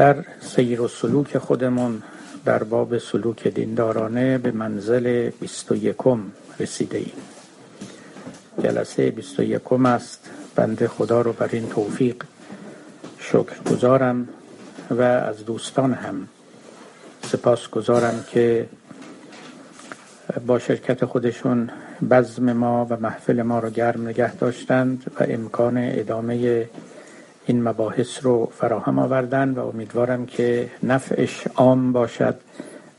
در سیر و سلوک خودمون در باب سلوک دیندارانه به منزل بیست و یکم رسیده ایم جلسه بیست و یکم است. بنده خدا رو بر این توفیق شکر گذارم و از دوستان هم سپاس گذارم که با شرکت خودشون بزم ما و محفل ما رو گرم نگه داشتند و امکان ادامه این مباحث رو فراهم آوردن و امیدوارم که نفعش عام باشد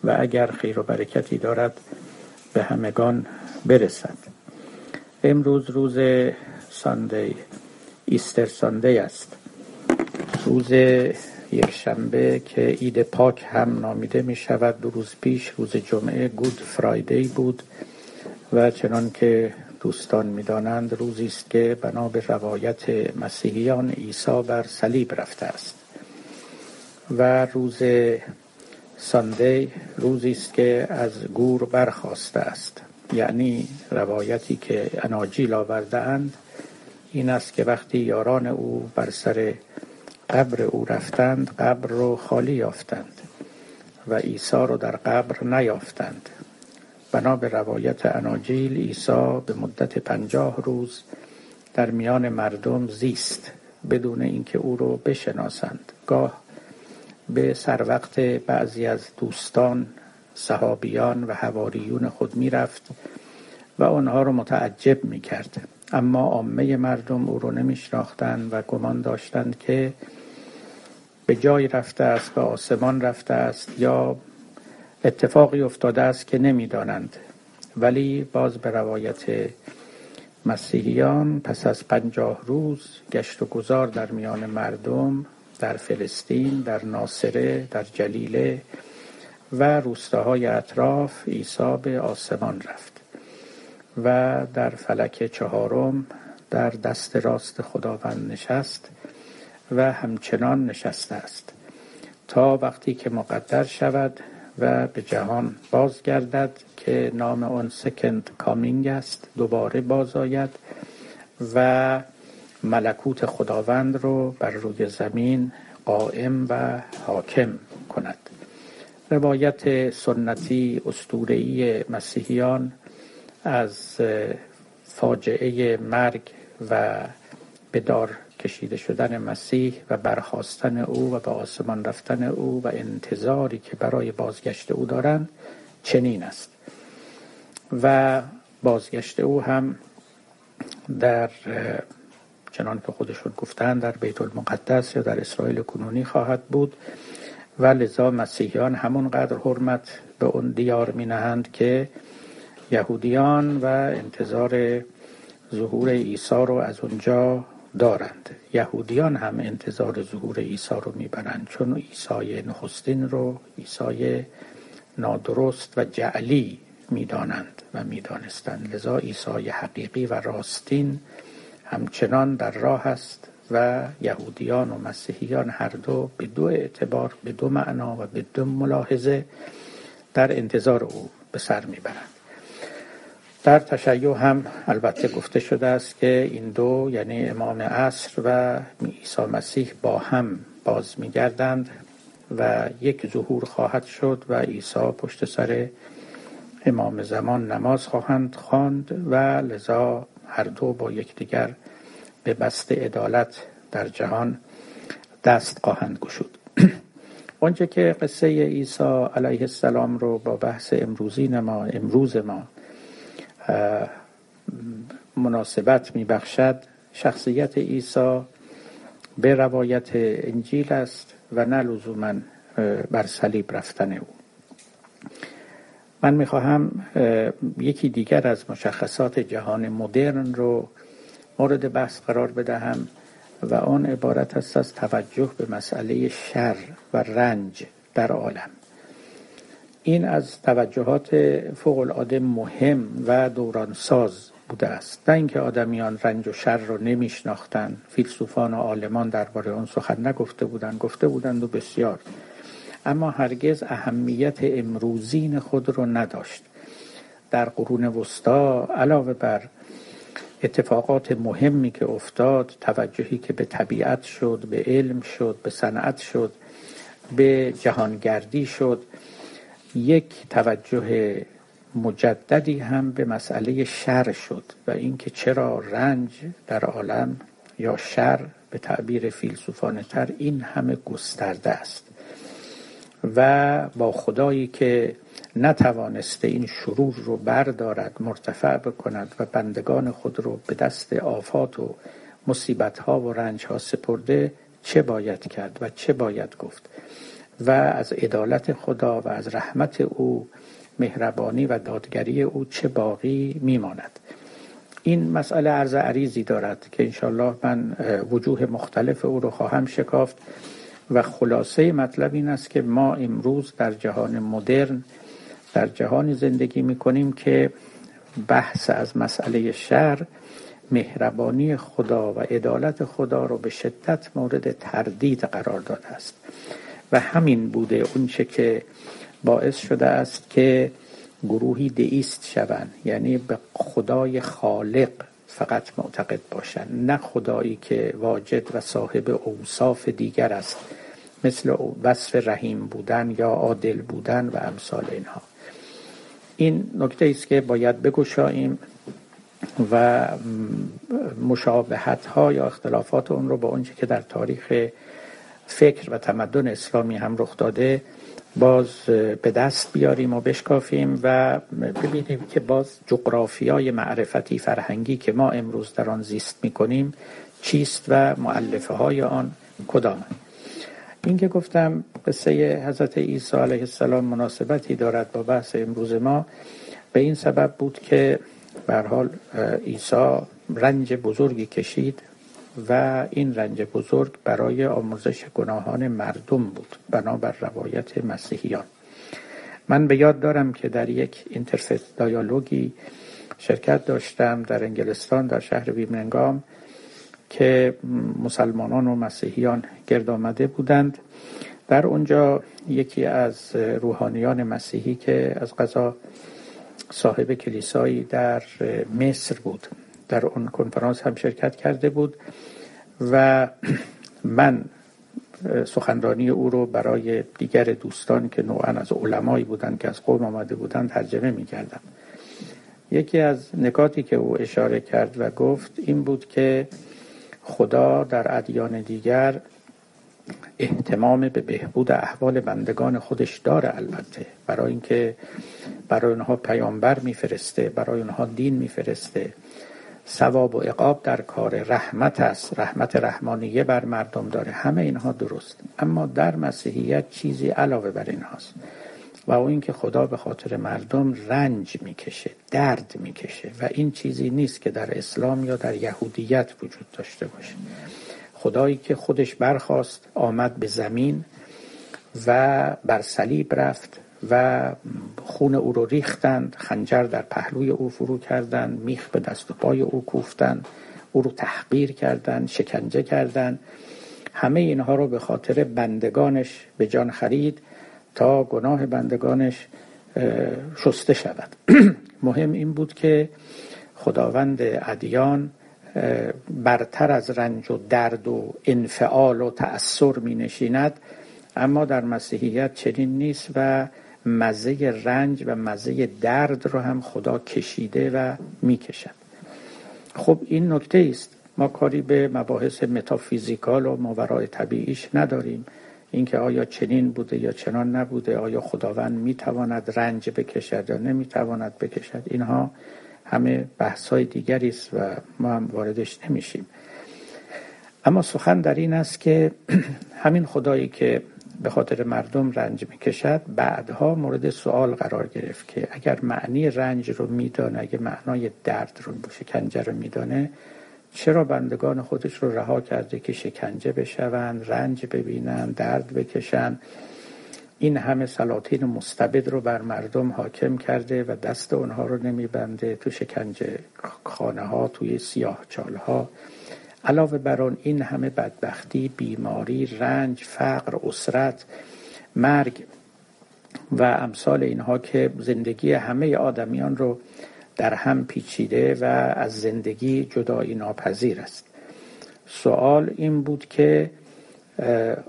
و اگر خیر و برکتی دارد به همگان برسد. امروز روز ساندی ایستر ساندی است. روز یک شنبه که عید پاک هم نامیده می شود. دو روز پیش روز جمعه گود فرایدی بود و چنان که دوستان می‌دانند روزی است که بنا به روایت مسیحیان عیسی بر صلیب رفته است. و روز ساندی روزی است که از گور برخواسته است. یعنی روایتی که اناجیل آورده اند این است که وقتی یاران او بر سر قبر او رفتند قبر رو خالی یافتند و عیسی رو در قبر نیافتند. بنا به روایت اناجیل عیسی به مدت پنجاه روز در میان مردم زیست بدون اینکه او رو بشناسند. گاه به سر وقت بعضی از دوستان صحابیان و حواریون خود می‌رفت و آنها رو متعجب می کرد اما عامه مردم او رو نمی و گمان داشتند که به جای رفته است به آسمان رفته است یا اتفاقی افتاده است که نمی‌دانند. ولی باز به روایت مسیحیان پس از پنجاه روز گشت و گذار در میان مردم در فلسطین در ناصره در جلیله و روستاهای اطراف عیسی به آسمان رفت و در فلک چهارم در دست راست خداوند نشست و همچنان نشسته است. تا وقتی که مقدر شود و به جهان بازگردد که نام آن سکند کامینگ است دوباره باز آید و ملکوت خداوند رو بر روی زمین قائم و حاکم کند. روایت سنتی استورهی مسیحیان از فاجعه مرگ و بدار کشیده شدن مسیح و برخواستن او و به آسمان رفتن او و انتظاری که برای بازگشت او دارند چنین است. و بازگشت او هم در چنان که خودشون گفتن در بیت المقدس یا در اسرائیل کنونی خواهد بود. و لذا مسیحیان همونقدر حرمت به اون دیار می نهند که یهودیان و انتظار ظهور عیسی رو از اونجا دارند. یهودیان هم انتظار ظهور عیسی رو می‌برند چون عیسی نخستین رو عیسی نادرست و جعلی می‌دانند و می‌دانستند. لذا عیسی حقیقی و راستین همچنان در راه است و یهودیان و مسیحیان هر دو به دو اعتبار به دو معنا و به دو ملاحظه در انتظار او به سر می‌برند. در تشیع هم البته گفته شده است که این دو یعنی امام عصر و عیسی مسیح با هم باز میگردند و یک ظهور خواهد شد و عیسی پشت سر امام زمان نماز خواهند خواند و لذا هر دو با یکدیگر به بست عدالت در جهان دست خواهند گشود. اونچه که قصه عیسی علیه السلام رو با بحث امروزین ما امروز ما مناسبت میبخشد. شخصیت عیسی به روایت انجیل است و نه لزوما بر صلیب رفتن او. من می‌خواهم یکی دیگر از مشخصات جهان مدرن رو مورد بحث قرار بدهم و آن عبارت است از توجه به مسئله شر و رنج در عالم. این از توجهات فوق العاده مهم و دورانساز بوده است. نه اینکه آدمیان رنج و شر رو نمیشناختند فیلسوفان و عالمان درباره آن سخن نگفته بودند گفته بودند و بسیار. اما هرگز اهمیت امروزین خود رو نداشت. در قرون وسطا علاوه بر اتفاقات مهمی که افتاد توجهی که به طبیعت شد به علم شد به صنعت شد به جهانگردی شد یک توجه مجددی هم به مسئله شر شد و اینکه چرا رنج در عالم یا شر به تعبیر فیلسوفانه تر این همه گسترده است. و با خدایی که نتوانسته این شرور رو بردارد مرتفع بکند و بندگان خود رو به دست آفات و مصیبت ها و رنج ها سپرده چه باید کرد و چه باید گفت؟ و از عدالت خدا و از رحمت او مهربانی و دادگری او چه باقی میماند. این مسئله عرض عریضی دارد که انشالله من وجوه مختلف او رو خواهم شکافت و خلاصه مطلب این است که ما امروز در جهان مدرن در جهانی زندگی می کنیم که بحث از مسئله شر مهربانی خدا و عدالت خدا رو به شدت مورد تردید قرار داده است. و همین بوده اونچه که باعث شده است که گروهی دئیست شوند. یعنی به خدای خالق فقط معتقد باشند. نه خدایی که واجد و صاحب اوصاف دیگر است. مثل وصف رحیم بودن یا عادل بودن و امثال اینها. این نکته است که باید بگشاییم و مشابهت ها یا اختلافات اون رو با اونچه که در تاریخ فکر و تمدن اسلامی هم رخ داده باز به دست بیاریم و بشکافیم و ببینیم که باز جغرافیای معرفتی فرهنگی که ما امروز در آن زیست می‌کنیم چیست و معلفه های آن کدام این که گفتم قصه حضرت عیسی علیه السلام مناسبتی دارد با بحث امروز ما به این سبب بود که به حال عیسی رنج بزرگی کشید و این رنج بزرگ برای آموزش گناهان مردم بود بنابر روایت مسیحیان. من به یاد دارم که در یک اینترفیت دایالوگی شرکت داشتم در انگلستان در شهر ویمنگام که مسلمانان و مسیحیان گرد آمده بودند. در اونجا یکی از روحانیان مسیحی که از قضا صاحب کلیسایی در مصر بود. در اون کنفرانس هم شرکت کرده بود و من سخنرانی او رو برای دیگر دوستان که نوعا از علمایی بودند که از قوم آمده بودند ترجمه می کردم یکی از نکاتی که او اشاره کرد و گفت این بود که خدا در ادیان دیگر احتمام به بهبود احوال بندگان خودش داره البته. برای اینکه برای اونها پیامبر میفرسته برای اونها دین میفرسته. ثواب و عقاب در کار رحمت است. رحمت رحمانیه بر مردم داره. همه اینها درست. اما در مسیحیت چیزی علاوه بر اینهاست. و او اینکه خدا به خاطر مردم رنج می‌کشه درد می‌کشه. و این چیزی نیست که در اسلام یا در یهودیت وجود داشته باشه. خدایی که خودش برخواست آمد به زمین و بر صلیب رفت. و خون او رو ریختند خنجر در پهلوی او فرو کردند میخ به دست و پای او کوفتند او رو تحقیر کردند شکنجه کردند. همه اینها رو به خاطر بندگانش به جان خرید تا گناه بندگانش شسته شود. مهم این بود که خداوند ادیان برتر از رنج و درد و انفعال و تأثیر می نشیند اما در مسیحیت چنین نیست و مزه رنج و مزه درد رو هم خدا کشیده و می‌کشد. خب این نکته است ما کاری به مباحث متافیزیکال و ماورای طبیعیش نداریم. اینکه آیا چنین بوده یا چنان نبوده آیا خداوند می‌تواند رنج بکشد یا نمی‌تواند بکشد اینها همه بحث های دیگری است و ما هم واردش نمیشیم. اما سخن در این است که همین خدایی که به خاطر مردم رنج می‌کشد بعدها مورد سوال قرار گرفت که اگر معنی رنج رو میدانه اگر معنای درد رو شکنجه رو میدانه چرا بندگان خودش رو رها کرده که شکنجه بشوند رنج ببینن درد بکشن این همه سلاطین مستبد رو بر مردم حاکم کرده و دست اونها رو نمیبنده تو شکنجه خانه ها توی سیاه چال ها علاوه بر آن این همه بدبختی بیماری رنج فقر اسرت مرگ و امثال اینها که زندگی همه آدمیان رو در هم پیچیده و از زندگی جدایی ناپذیر است. سوال این بود که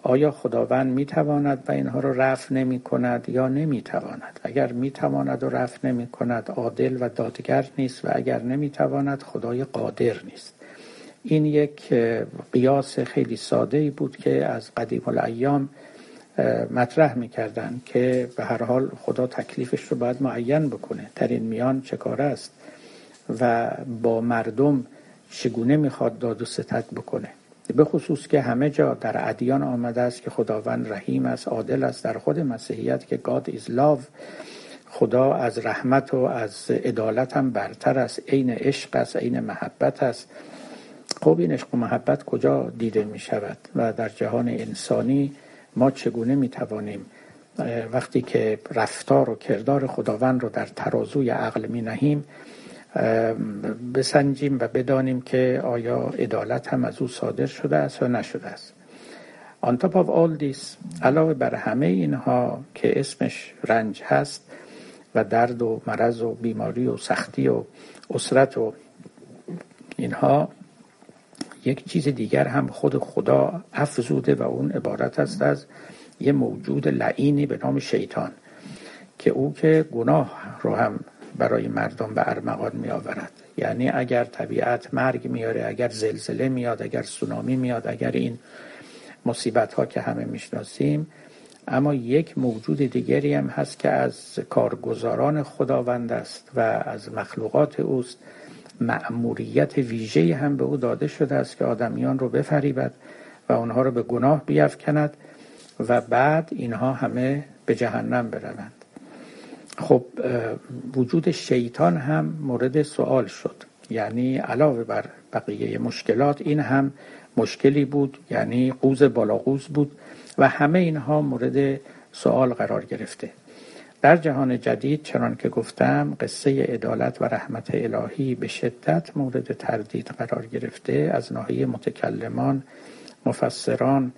آیا خداوند می‌تواند و اینها رو رفع نمی کند یا نمی‌تواند؟ اگر می‌تواند و رفع نمی کند عادل و دادگر نیست و اگر نمی‌تواند خدای قادر نیست. این یک قیاس خیلی ساده ای بود که از قدیم الایام مطرح می‌کردن که به هر حال خدا تکلیفش رو باید معین بکنه. در این میان چه کار است و با مردم چگونه می‌خواد داد و ستت بکنه. به خصوص که همه جا در ادیان آمده است که خداوند رحیم است عادل است. در خود مسیحیت که گاد از لاو خدا از رحمت و از عدالت هم برتر است. عین عشق است عین محبت است. خب این عشق و محبت کجا دیده می شود و در جهان انسانی ما چگونه می توانیم وقتی که رفتار و کردار خداوند رو در ترازوی عقل می نهیم بسنجیم و بدانیم که آیا عدالت هم از او صادر شده است یا نشده است. On top of all this علاوه بر همه اینها که اسمش رنج هست و درد و مرض و بیماری و سختی و اسرت و اینها یک چیز دیگر هم خود خدا افزوده و اون عبارت است از یه موجود لعینی به نام شیطان که او که گناه رو هم برای مردم به ارمغان می آورد یعنی اگر طبیعت مرگ میاره اگر زلزله میاد اگر سونامی میاد اگر این مصیبت ها که همه می‌شناسیم اما یک موجود دیگری هم هست که از کارگزاران خداوند است و از مخلوقات اوست مأموریت ویژه هم به او داده شده است که آدمیان رو بفریبد و آنها رو به گناه بیافکند و بعد اینها همه به جهنم بروند. خب وجود شیطان هم مورد سوال شد. یعنی علاوه بر بقیه مشکلات این هم مشکلی بود یعنی قوز بالا قوز بود و همه اینها مورد سوال قرار گرفته. در جهان جدید چنان که گفتم قصه عدالت و رحمت الهی به شدت مورد تردید قرار گرفته از ناحیه متکلمان مفسران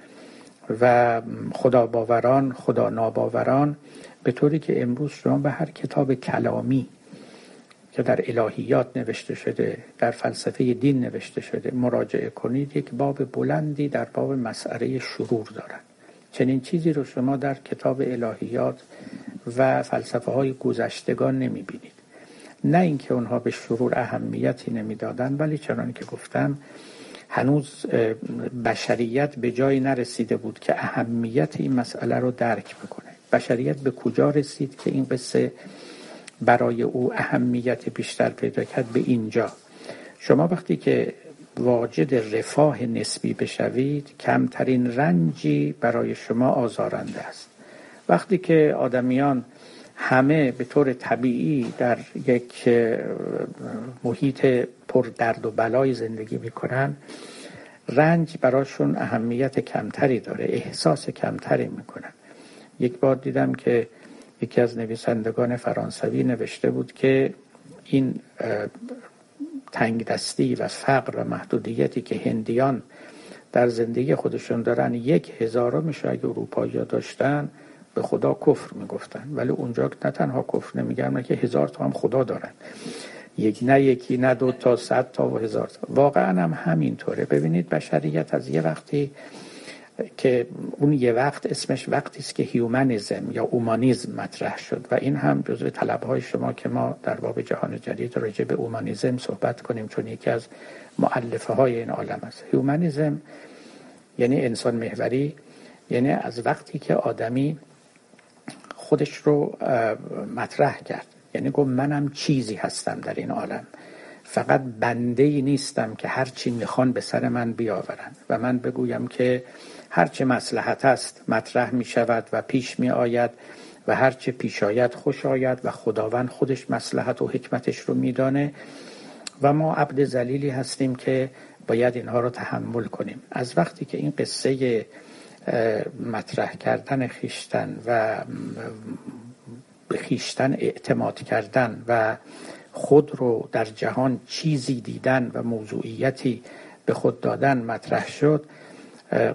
و خدا باوران خدا ناباوران به طوری که امروز شما به هر کتاب کلامی که در الهیات نوشته شده در فلسفه دین نوشته شده مراجعه کنید یک باب بلندی در باب مسئله شرور دارد. چنین چیزی رو شما در کتاب الهیات و فلسفه های گذشتگان نمی بینید نه اینکه اونها به شرور اهمیتی نمی‌دادند ولی چنان که گفتم هنوز بشریت به جایی نرسیده بود که اهمیت این مسئله رو درک بکنه. بشریت به کجا رسید که این قصه برای او اهمیت بیشتر پیدا کرد؟ به اینجا. شما وقتی که واجد رفاه نسبی بشوید کمترین رنجی برای شما آزارنده است. وقتی که آدمیان همه به طور طبیعی در یک محیط پر درد و بلای زندگی می‌کنن رنج براشون اهمیت کمتری داره احساس کمتری می‌کنن. یک بار دیدم که یکی از نویسندگان فرانسوی نوشته بود که این تنگ دستی و فقر و محدودیتی که هندیان در زندگی خودشون دارن یک هزارمش اگه اروپایی داشتن به خدا کفر می‌گفتن. ولی اونجا نه تنها کفر نمیگن که هزار تا هم خدا دارن. یک نه یکی نه دو تا صد تا و هزار تا. واقعا هم همینطوره. ببینید بشریت از یه وقتی که اون یه وقت اسمش وقتی است که هیومنیزم یا اومانیزم مطرح شد و این هم جزو طلبهای شما که ما در باب جهان جدید راجع به اومانیزم صحبت کنیم چون یکی از معلفه های این عالم است. هیومنیزم یعنی انسان محوری یعنی از وقتی که آدمی خودش رو مطرح کرد. یعنی گفت منم چیزی هستم در این عالم. فقط بنده ای نیستم که هرچی می‌خوان به سر من بیاورن. و من بگویم که هرچه مسلحت است مطرح می شود و پیش می آید و هرچه پیش آید خوش آید و خداوند خودش مسلحت و حکمتش رو میدانه. و ما عبد زلیلی هستیم که باید اینها رو تحمل کنیم. از وقتی که این قصه مطرح کردن خیشتن و به خیشتن اعتماد کردن و خود رو در جهان چیزی دیدن و موضوعیتی به خود دادن مطرح شد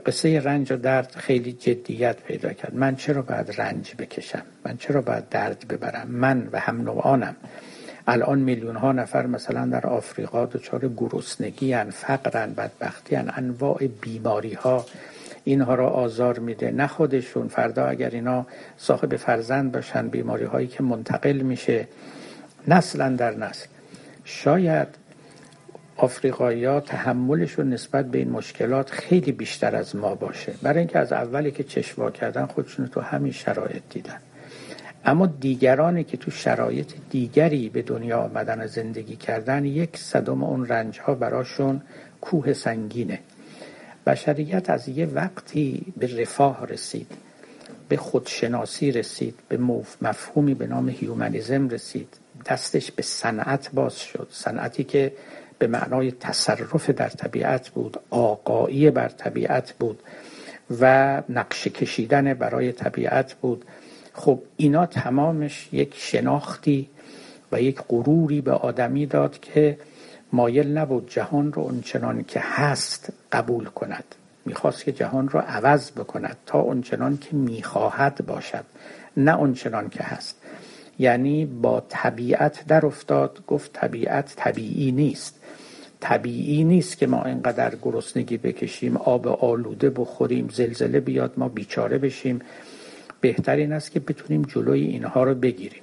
قصه رنج و درد خیلی جدیت پیدا کرد. من چرا باید رنج بکشم؟ من چرا باید درد ببرم؟ من و هم نوعانم الان میلیون ها نفر مثلا در آفریقا دچار گرسنگی ان فقرن بدبختی ان انواع بیماری ها اینها را آزار میده. نه خودشون فردا اگر اینا صاحب فرزند باشن بیماری هایی که منتقل میشه نسلا در نسل. شاید آفریقایی ها تحملشون نسبت به این مشکلات خیلی بیشتر از ما باشه. برای اینکه از اولی که چشوا کردن خودشون تو همین شرایط دیدن. اما دیگرانی که تو شرایط دیگری به دنیا آمدن زندگی کردن یک صدم اون رنج ها براشون کوه سنگینه. بشریت از یه وقتی به رفاه رسید به خودشناسی رسید به مفهومی به نام هیومنیزم رسید. دستش به صنعت باز شد. صنعتی که به معنای تصرف در طبیعت بود آقایی بر طبیعت بود و نقش کشیدن برای طبیعت بود. خب اینا تمامش یک شناختی و یک غروری به آدمی داد که مایل نبود جهان رو اونچنان که هست قبول کند. می‌خواست که جهان رو عوض بکند تا اونچنان که می‌خواهد باشد نه اونچنان که هست. یعنی با طبیعت در افتاد گفت طبیعت طبیعی نیست. طبیعی نیست که ما اینقدر گرسنگی بکشیم آب آلوده بخوریم زلزله بیاد ما بیچاره بشیم. بهترین است که بتونیم جلوی اینها رو بگیریم.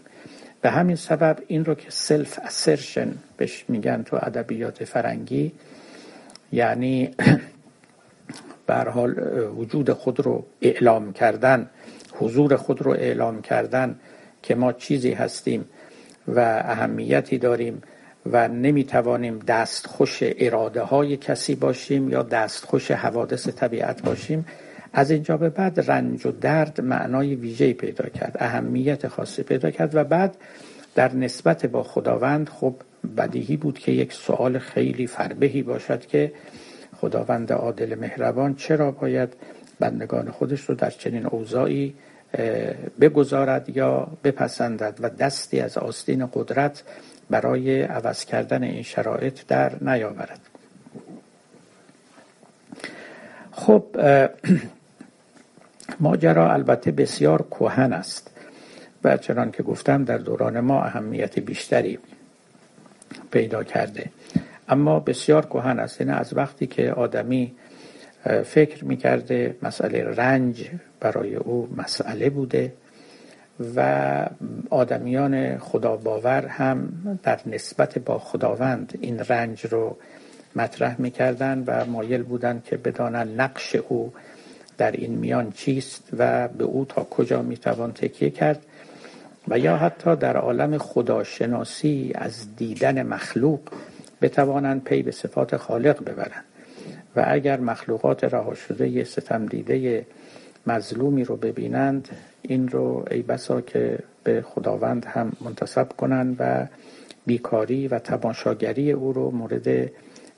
به همین سبب این رو که سلف اسرشن بهش میگن تو ادبیات فرنگی یعنی بر حال وجود خود رو اعلام کردن حضور خود رو اعلام کردن که ما چیزی هستیم و اهمیتی داریم و نمی‌توانیم دستخوش اراده های کسی باشیم یا دستخوش حوادث طبیعت باشیم از اینجا به بعد رنج و درد معنای ویژه‌ای پیدا کرد اهمیت خاصی پیدا کرد و بعد در نسبت با خداوند خب بدیهی بود که یک سوال خیلی فربهی باشد که خداوند عادل مهربان چرا باید بندگان خودش رو در چنین اوضاعی بگذارد یا بپسندد و دستی از آستین قدرت برای عوض کردن این شرایط در نیاورد. خب ماجرا البته بسیار کوهن است و چنان که گفتم در دوران ما اهمیت بیشتری پیدا کرده. اما بسیار کهن است. یعنی از وقتی که آدمی فکر می‌کرده مسئله رنج برای او مسئله بوده و آدمیان خدا باور هم در نسبت با خداوند این رنج رو مطرح می‌کردن و مایل بودند که بدانند نقش او در این میان چیست و به او تا کجا می‌توان تکیه کرد و یا حتی در عالم خداشناسی از دیدن مخلوق بتوانند پی به صفات خالق ببرند. و اگر مخلوقات رها شده یه ستم دیده مظلومی رو ببینند این رو ای بسا که به خداوند هم منتصب کنند و بیکاری و تماشاگری او رو مورد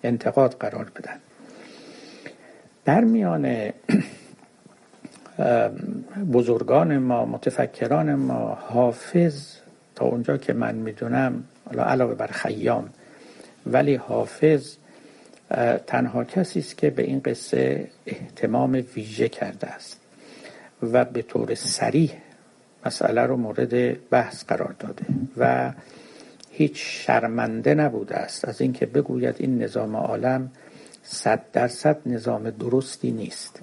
انتقاد قرار بدن. در میان بزرگان ما متفکران ما حافظ تا اونجا که من می‌دونم علاوه بر خیام ولی حافظ تنها کسی است که به این قصه احتمام ویژه کرده است و به طور سریح مسئله رو مورد بحث قرار داده و هیچ شرمنده نبوده است از اینکه بگوید این نظام عالم صد درصد نظام درستی نیست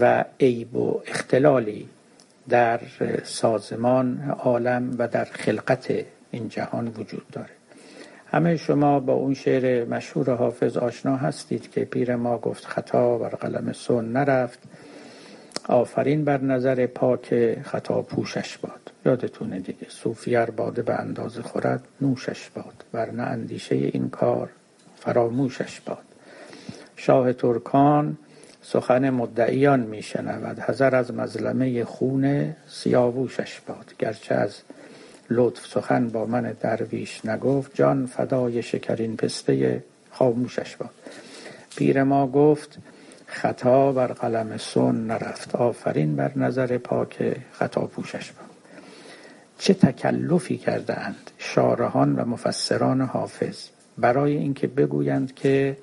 و عیب و اختلالی در سازمان عالم و در خلقت این جهان وجود داره. همه شما با اون شعر مشهور حافظ آشنا هستید که پیر ما گفت خطا بر قلم سن نرفت. آفرین بر نظر پاک خطا پوشش باد. یادتونه دیگه صوفیر باده به اندازه خورد نوشش باد. ورنه اندیشه این کار فراموشش باد. شاه ترکان سخن مدعیان میشنود. هزار از مظلمه خون سیاووشش باد. گرچه از لطف سخن با من درویش نگفت. جان فدای شکرین پسته خاموشش باد. پیر ما گفت خطا بر قلم سن نرفت. آفرین بر نظر پاک خطا پوشش باد. چه تکلفی کرده اند شارهان و مفسران حافظ. برای اینکه بگویند که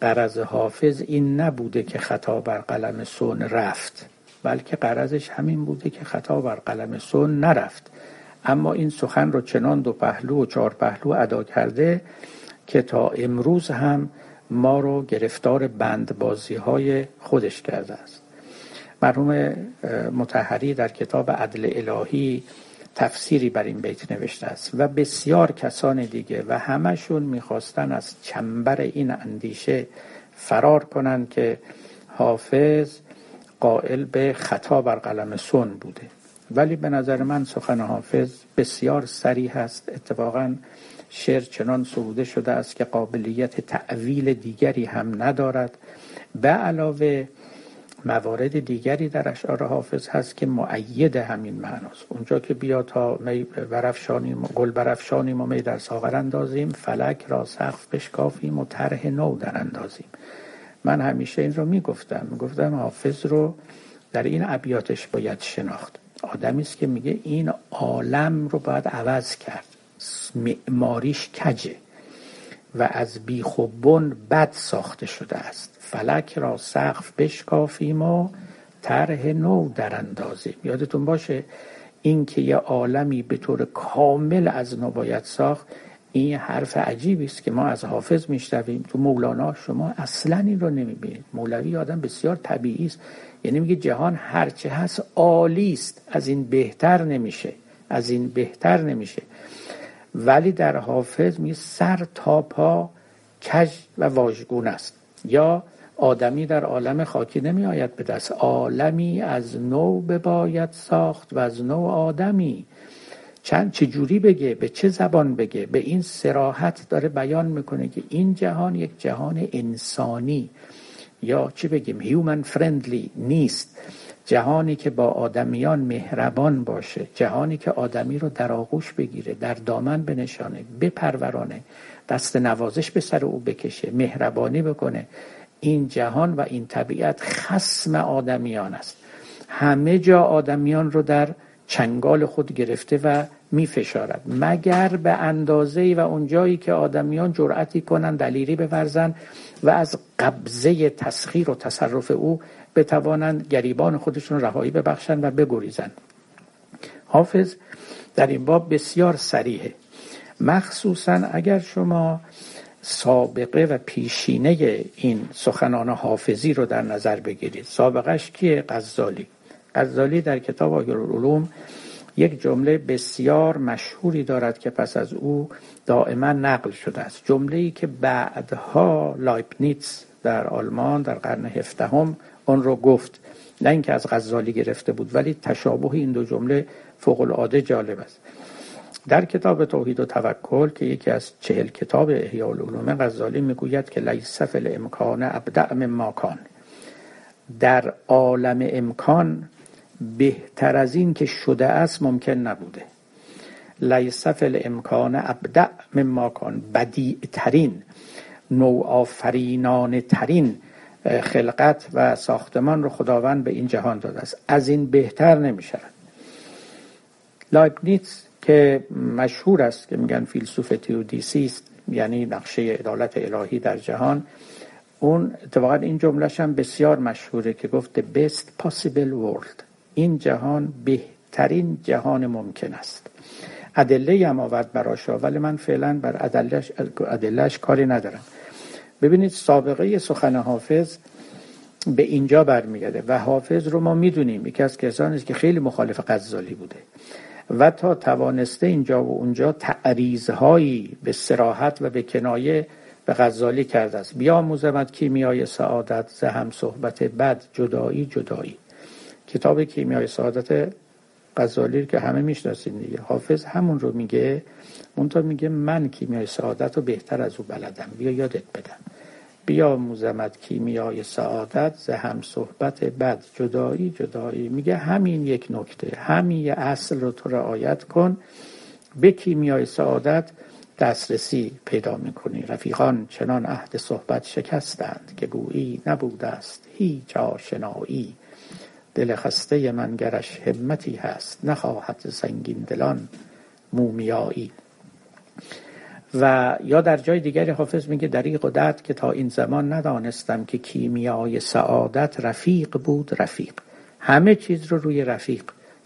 قرض حافظ این نبوده که خطا بر قلم سن رفت بلکه قرضش همین بوده که خطا بر قلم سن نرفت. اما این سخن رو چنان دو پهلو و چهار پهلو ادا کرده که تا امروز هم ما رو گرفتار بندبازی های خودش کرده است. مرحوم متحری در کتاب عدل الهی تفسیری بر این بیت نوشته است و بسیار کسان دیگه و همشون می‌خواستن از چنبر این اندیشه فرار کنن که حافظ قائل به خطا بر قلم سن بوده. ولی به نظر من سخن حافظ بسیار سریح است. اتفاقا شعر چنان سروده شده است که قابلیت تعویل دیگری هم ندارد. به علاوه موارد دیگری در اشعار حافظ هست که معید همین معناست. اونجا که بیا تا می برفشانیم گل برفشانیم و می در ساغر اندازیم فلک را سقف بشکافیم و طرح نو در اندازیم. من همیشه این رو می‌گفتم. می‌گفتم حافظ رو در این ابیاتش باید شناخت. آدمی است که میگه این عالم رو باید عوض کرد. معماریش کجه و از بیخ و بن بد ساخته شده است. فلک را سقف بشکافیم و طرح نو در اندازیم. یادتون باشه این که یه عالمی به طور کامل از نو باید ساخت این حرف عجیبی است که ما از حافظ میشنویم. تو مولانا شما اصلا این رو نمی‌بینید. مولوی آدم بسیار طبیعی است. یعنی میگه جهان هرچه هست عالی است. از این بهتر نمیشه. از این بهتر نمیشه. ولی در حافظ می سر تا پا کج و واژگون است. یا آدمی در عالم خاکی نمی آید به دست. عالمی از نو بباید ساخت و از نو آدمی. چند چجوری بگه؟ به چه زبان بگه؟ به این سراحت داره بیان می‌کنه که این جهان یک جهان انسانی. یا چه بگیم هیومن فرندلی نیست. جهانی که با آدمیان مهربان باشه جهانی که آدمی رو در آغوش بگیره در دامن بنشانه بپرورانه دست نوازش به سر او بکشه مهربانی بکنه. این جهان و این طبیعت خسم آدمیان است. همه جا آدمیان رو در چنگال خود گرفته و می فشارد مگر به اندازه و اونجایی که آدمیان جرأتی کنند دلیری بورزن و از قبضه تسخیر و تصرف او بتوانند گریبان خودشون رهایی ببخشند و بگریزند. حافظ در این باب بسیار صریحه مخصوصا اگر شما سابقه و پیشینه این سخنان حافظی رو در نظر بگیرید. سابقش کیه؟ غزالی. غزالی در کتاب العلوم یک جمله بسیار مشهوری دارد که پس از او دائما نقل شده است. جمله ای که بعدها لایبنیتس در آلمان در قرن هفدهم آن رو گفت. نه اینکه از غزالی گرفته بود ولی تشابه این دو جمله فوق العاده جالب است. در کتاب توحید و توکل که یکی از چهل کتاب احیاء العلوم غزالی می‌گوید که لیس فی الامکان ابدع مما کان. در عالم امکان بهتر از این که شده است ممکن نبوده. لیس فی الامکان ابدع مما کان بدیع ترین نوآفرینانه ترین خلقت و ساختمان رو خداوند به این جهان داده است. از این بهتر نمیشه لایبنیتس که مشهور است که میگن فیلسوف تیودیسی است یعنی نقشه عدالت الهی در جهان اون اتفاقا این جملهش هم بسیار مشهوره که گفت the best possible world. این جهان بهترین جهان ممکن است. ادله هم آورد براشا ولی من فعلا بر ادلهش کاری ندارم. ببینید سابقه سخن حافظ به اینجا برمیگرده و حافظ رو ما می‌دونیم. یکی از کسانی است که خیلی مخالف غزالی بوده و تا توانسته اینجا و اونجا تعریضهایی به سراحت و به کنایه به غزالی کرده است. بیاموزمت کیمیای سعادت ز هم صحبت بد جدایی جدایی. کتاب کیمیای سعادت غزالی که همه می‌شناسید دیگه. حافظ همون رو میگه اونطور میگه من کیمیای سعادت رو بهتر از او بلدم. بیا یادت بدم. بیا موزمت کیمیای سعادت ز هم صحبت بد جدایی جدایی. میگه همین یک نکته. همین اصل رو تو رعایت کن. به کیمیای سعادت دسترسی پیدا می‌کنی. رفیقان چنان عهد صحبت شکستند که گویی نبوده است. هیچ آشنایی دل خسته من گرش همتی هست نخواهد سنگین دلان مومیایی. و یا در جای دیگری حافظ میگه دریق و درد که تا این زمان ندانستم که کیمیای سعادت رفیق بود رفیق. همه چیز رو روی رفیق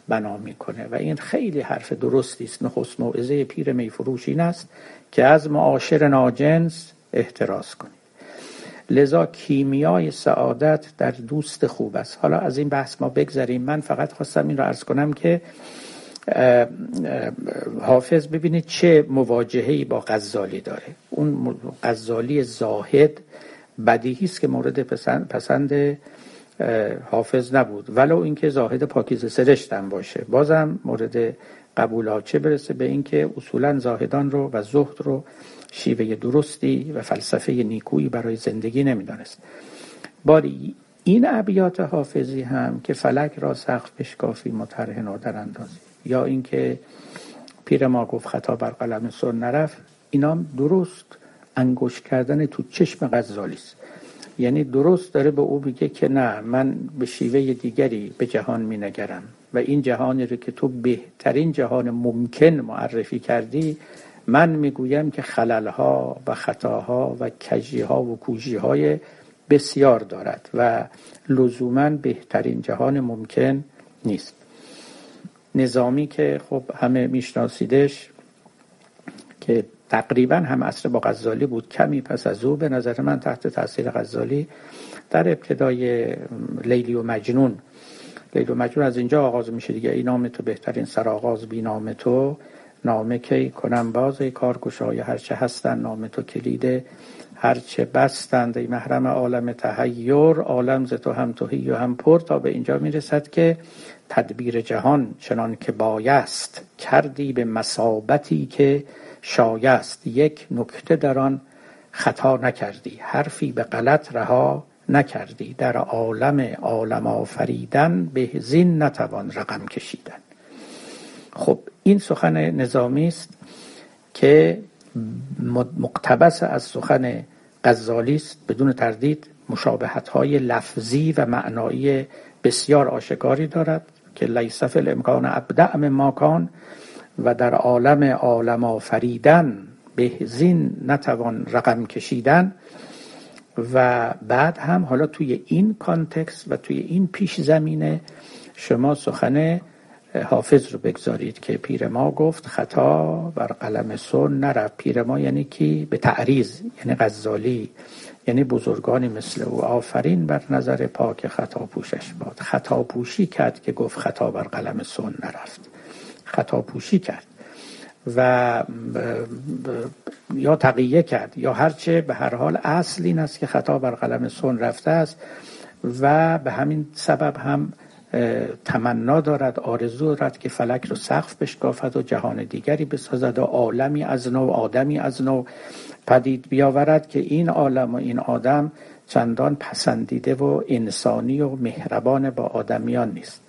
بنا می‌کنه و این خیلی حرف درستی است. نخست موعظه پیر میفروش این است که از معاشر ناجنس احتراز کنید. لذا کیمیای سعادت در دوست خوب است. حالا از این بحث ما بگذریم. من فقط خواستم این رو ارز کنم که حافظ ببینید چه مواجههی با غزالی داره. اون غزالی زاهد بدیهی است که مورد پسند, پسند حافظ نبود. ولو اینکه زاهد پاکیزه سرشتن باشه. بازم مورد قبول چه برسه به اینکه اصولا زاهدان رو و زهد رو شیوه درستی و فلسفه نیکویی برای زندگی نمی‌دانست. باری این ابیات حافظی هم که فلک را سخت بشکافی مترهن در اندازی. یا اینکه پیر ما گفت خطا بر قلم سر نرفت اینا درست انگوش کردن تو چشم غزالی است. یعنی درست داره به او میگه که نه من به شیوه دیگری به جهان مینگرم. و این جهانی رو که تو بهترین جهان ممکن معرفی کردی من می‌گویم که خللها و خطاها و کجیها و کوژیهای بسیار دارد و لزوما بهترین جهان ممکن نیست. نظامی که خب همه میشناسیدش که تقریبا هم عصر با غزالی بود. کمی پس از او به نظر من تحت تاثیر غزالی در ابتدای لیلی و مجنون. لیلی و مجنون از اینجا آغاز میشه دیگه. ای نام تو بهترین سرآغاز بی نام تو. نامه کی کنم باز ای کارگشای هرچه هستن نام تو کلیده هرچه بستند ای محرم عالم تحیر. عالم ز تو هم توهی و هم پر. تا به اینجا می‌رسد که تدبیر جهان چنان که بایست کردی به مسابتی که شایست یک نکته در آن خطا نکردی حرفی به غلط رها نکردی. در عالم عالم آفریدن به زین نتوان رقم کشیدن. خب این سخن نظامی است که مقتبس از سخن غزالی است. بدون تردید مشابهت های لفظی و معنایی بسیار آشکاری دارد که لیس فی الامکان ابدع ما کان. و در عالم عالم آفریدن به زین نتوان رقم کشیدن و بعد هم حالا توی این کانتکست و توی این پیش زمینه شما سخن حافظ رو بگذارید که پیر ما گفت خطا بر قلم سن نرفت. پیر ما یعنی کی؟ به تعریض یعنی غزالی یعنی بزرگانی مثل او. آفرین بر نظر پاک خطا پوشش باد. خطا پوشی کرد که گفت خطا بر قلم سن نرفت. خطا پوشی کرد و یا تقیه کرد یا هرچه به هر حال اصل این است که خطا بر قلم سن رفته است و به همین سبب هم تمنا دارد آرزو دارد که فلک رو سقف بشکافد و جهان دیگری بسازد و عالمی از نو آدمی از نو پدید بیاورد که این عالم و این آدم چندان پسندیده و انسانی و مهربان با آدمیان نیست.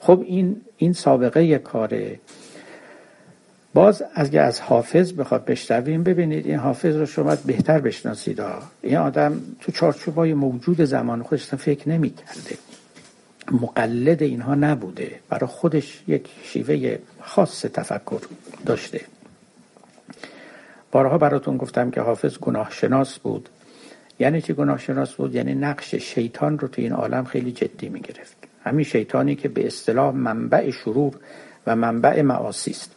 خب این این سابقه کاره. باز اگر از حافظ بخواد بشنویم ببینید این حافظ رو شما بهتر بشناسید. این آدم تو چارچوبای موجود زمان خودش فکر نمی کرده مقلد اینها نبوده. برای خودش یک شیوه خاص تفکر داشته. بارها براتون گفتم که حافظ گناه شناس بود. یعنی چی گناه شناس بود؟ یعنی نقش شیطان رو تو این عالم خیلی جدی می گرفت همین شیطانی که به اصطلاح منبع شرور و منبع معاصی است.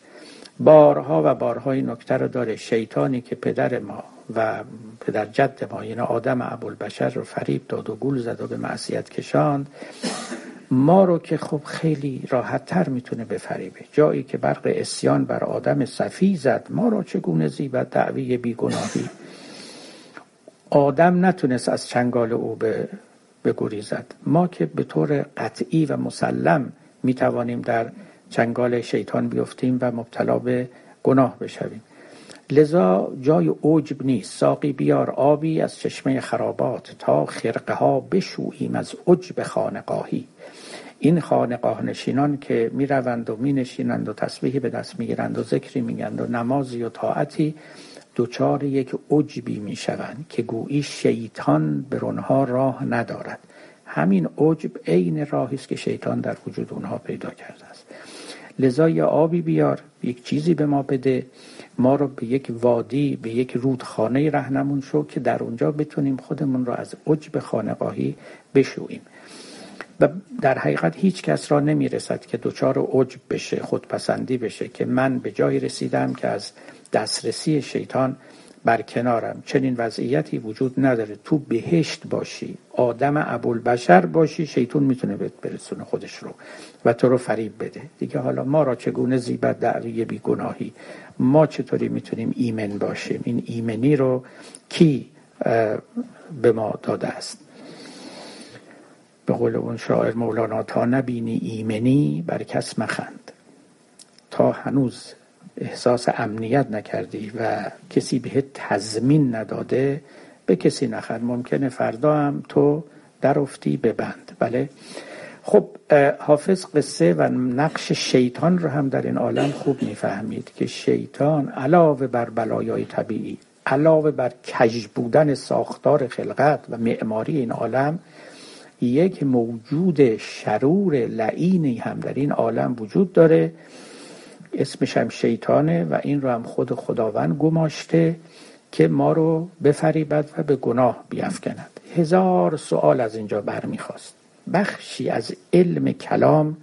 بارها و بارها این نکته رو داره. شیطانی که پدر ما و پدر جد ما یعنی آدم ابوالبشر رو فریب داد و گول زد و به معصیت کشاند ما رو که خب خیلی راحت تر می‌تونه بفریبه. جایی که برق اسیان بر آدم صفی زد ما رو چگونه زیبت دعوی بیگناهی. آدم نتونست از چنگال او به بگریزد. ما که به طور قطعی و مسلم می‌توانیم در چنگال شیطان بیفتیم و مبتلا به گناه بشویم. لذا جای عجب نیست. ساقی بیار آبی از چشمه خرابات تا خرقه ها بشوییم از عجب خانقاهی. این خانقاه نشینان که می روند و می نشینند و تسبیحی به دست می گیرند و ذکری می گند و نمازی و طاعتی دوچار یک عجبی می شوند که گویی شیطان بر آنها راه ندارد. همین عجب عین راهی است که شیطان در وجود اونها پیدا کرده است. لذا یا آبی بیار یک چیزی به ما بده. ما رو به یک وادی به یک رودخانه رهنمون شو که در اونجا بتونیم خودمون رو از عجب خانقاهی بشوییم. و در حقیقت هیچ کس را نمی رسد که دچار عجب بشه خودپسندی بشه که من به جایی رسیدم که از دسترسی شیطان کنارم. چنین وضعیتی وجود نداره. تو بهشت باشی آدم ابوالبشر باشی شیطون می‌تونه بهت برسونه خودش رو و تو رو فریب بده. دیگه حالا ما را چگونه زیبت دعوی بیگناهی؟ ما چطوری می‌تونیم ایمن باشیم؟ این ایمنی رو کی به ما داده است؟ به قول اون شاعر مولانا تا نبینی ایمنی بر کس مخند. تا هنوز احساس امنیت نکردی و کسی به تضمین نداده به کسی نخند ممکنه فردا هم تو در افتی به بند بله. خب حافظ قصه و نقش شیطان رو هم در این عالم خوب می‌فهمید که شیطان علاوه بر بلایای طبیعی علاوه بر کج بودن ساختار خلقت و معماری این عالم یک موجود شرور لعینی هم در این عالم وجود داره. اسمش هم شیطانه و این رو هم خود خداوند گماشته که ما رو بفریبد و به گناه بیافکند. هزار سوال از اینجا برمیخواست. بخشی از علم کلام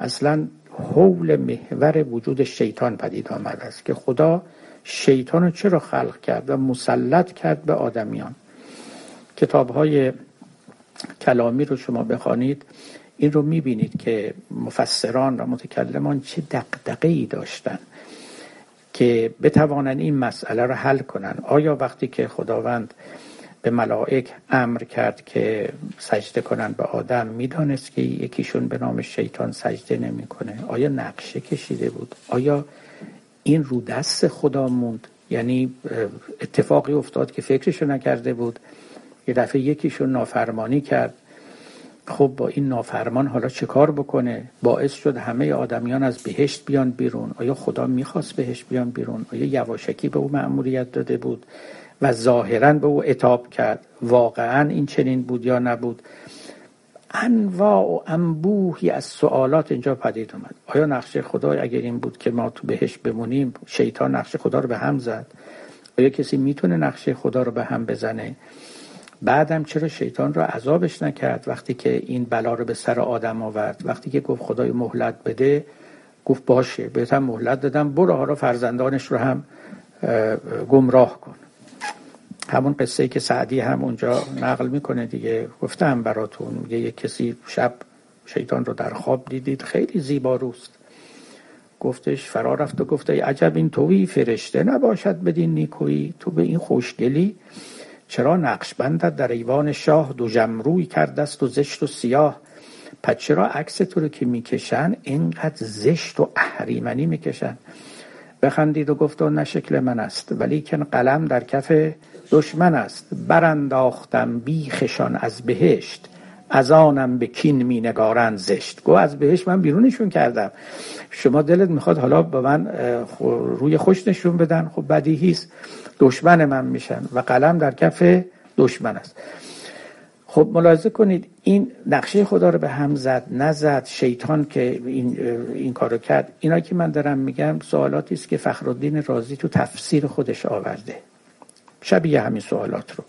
اصلا حول محور وجود شیطان پدید آمده است که خدا شیطان رو چرا خلق کرد و مسلط کرد به آدمیان؟ کتاب های کلامی رو شما بخوانید. این رو می‌بینید که مفسران و متکلمان چه دقدقه ای داشتن که بتوانند این مسئله رو حل کنن. آیا وقتی که خداوند به ملائک امر کرد که سجده کنن به آدم می‌دانست که یکیشون به نام شیطان سجده نمی‌کنه؟ آیا نقشه کشیده بود؟ آیا این رو دست خدا موند؟ یعنی اتفاقی افتاد که فکرشو نکرده بود. یه دفعه یکیشون نافرمانی کرد. خب با این نافرمان حالا چه کار بکنه؟ باعث شد همه آدمیان از بهشت بیان بیرون. آیا خدا می‌خواست بهشت بیان بیرون؟ آیا یواشکی به او مأموریت داده بود و ظاهرا به او اتاب کرد؟ واقعا این چنین بود یا نبود؟ انواع و انبوهی از سوالات اینجا پدید اومد. آیا نقشه خدا اگر این بود که ما تو بهش بمونیم شیطان نقشه خدا رو به هم زد؟ آیا کسی می‌تونه نقشه خدا رو به هم بزنه؟ بعدم چرا شیطان رو عذابش نکرد؟ وقتی که این بلا رو به سر آدم آورد. وقتی که گفت خدای مهلت بده گفت باشه بهتم مهلت دادم. برو حالا فرزندانش رو هم گمراه کن. همون قصه که سعدی هم اونجا نقل می‌کنه دیگه. گفتم براتون میگه یک کسی شب شیطان رو در خواب دیدید خیلی زیبا روست. گفتش فرا رفت و گفته ای عجب این توی فرشته نباشد بدین نیکویی. تو به این خوشگلی چرا نقش بندت در ایوان شاه دو جمروی کردست و زشت و سیاه؟ پس چرا عکس تو رو که می‌کشن اینقدر زشت و اهریمنی می‌کشن؟ بخندید و گفت و نه شکل من است ولی کن قلم در کف دشمن است. برانداختم بیخشان از بهشت از آنم به کین می نگارن زشت. گو از بهشت من بیرونشون کردم. شما دلت می‌خواد حالا به من روی خوش نشون بدن؟ خب بدیهیست دشمن من میشن و قلم در کف دشمن است. خب ملاحظه کنید این نقشه خدا رو به هم زد نزد شیطان که این, این کارو کرد. اینا که من دارم میگم سوالاتی است که فخرالدین رازی تو تفسیر خودش آورده. شبیه همین سوالات رو.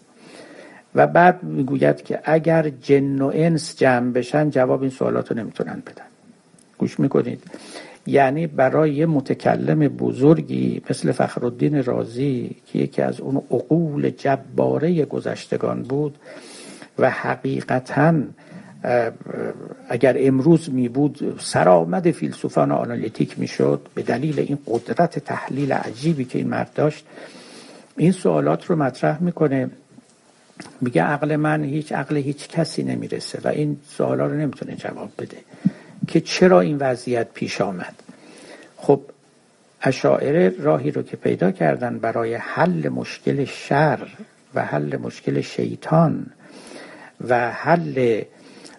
و بعد می‌گوید که اگر جن و انس جمع بشن جواب این سوالات رو نمی‌تونن بدن. گوش می‌کنید. یعنی برای یه متکلم بزرگی مثل فخرالدین رازی که یکی از اون عقول جباره گذشتگان بود و حقیقتا اگر امروز می بود سرآمد فیلسوفان آنالیتیک می‌شد به دلیل این قدرت تحلیل عجیبی که این مرد داشت این سوالات رو مطرح می‌کنه. میگه عقل من هیچ عقل هیچ کسی نمی‌رسه و این سوالا رو نمی‌تونه جواب بده. که چرا این وضعیت پیش آمد؟ خب اشاعره راهی رو که پیدا کردن برای حل مشکل شر و حل مشکل شیطان و حل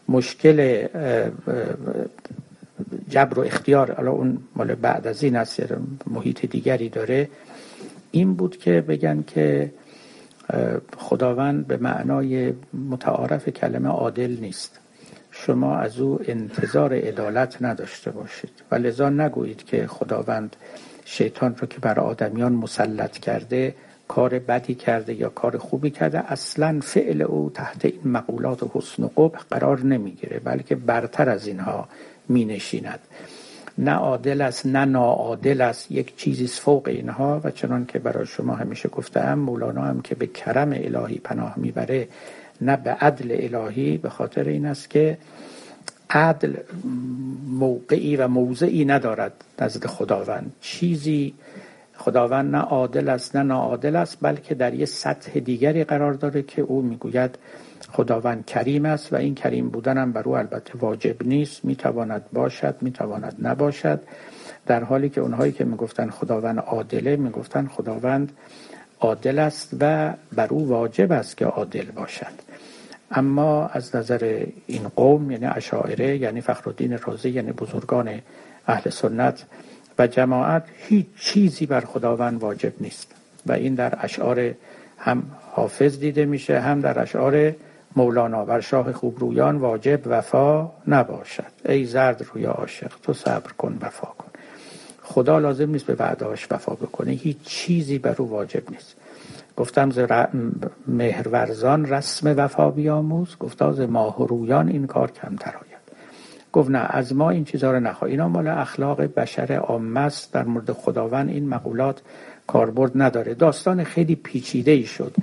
مشکل جبر و اختیار حالا اون مال بعد از این است محیط دیگری داره این بود که بگن که خداوند به معنای متعارف کلمه عادل نیست. شما از او انتظار عدالت نداشته باشید. و لذا نگویید که خداوند شیطان رو که بر آدمیان مسلط کرده کار بدی کرده یا کار خوبی کرده اصلا فعل او تحت این مقولات حسن و قبح قرار نمی‌گیره بلکه برتر از اینها می نشیند نه عادل است نه ناعادل است یک چیزی فوق اینها. و چنان که برای شما همیشه گفتم مولانا هم که به کرم الهی پناه می‌بره نه به عدل الهی به خاطر این است که عدل موقعی و موضعی ندارد نزد خداوند. چیزی خداوند نه عادل است نه ناعادل است بلکه در یه سطح دیگری قرار داره که او می‌گوید خداوند کریم است و این کریم بودن هم بر او البته واجب نیست. می‌تواند باشد می‌تواند نباشد. در حالی که اونهایی که می‌گفتن خداوند عادله می‌گفتن خداوند عادل است و بر او واجب است که عادل باشد. اما از نظر این قوم یعنی اشاعره یعنی فخرالدین رازی یعنی بزرگان اهل سنت و جماعت هیچ چیزی بر خداوند واجب نیست. و این در اشعار هم حافظ دیده میشه هم در اشعار مولانا. بر شاه خوبرویان واجب وفا نباشد. ای زرد روی عاشق تو صبر کن وفا کن. خدا لازم نیست به وعدهاش وفا بکنه. هیچ چیزی بر او واجب نیست. گفتم ز مهرورزان رسم وفا بیاموز گفتا ز ماه رویان این کار کمتر آید. گفت نه از ما این چیزها رو نخواه اینا مال اخلاق بشر است در مورد خداوند این مقولات کاربرد نداره. داستان خیلی پیچیده ای شد.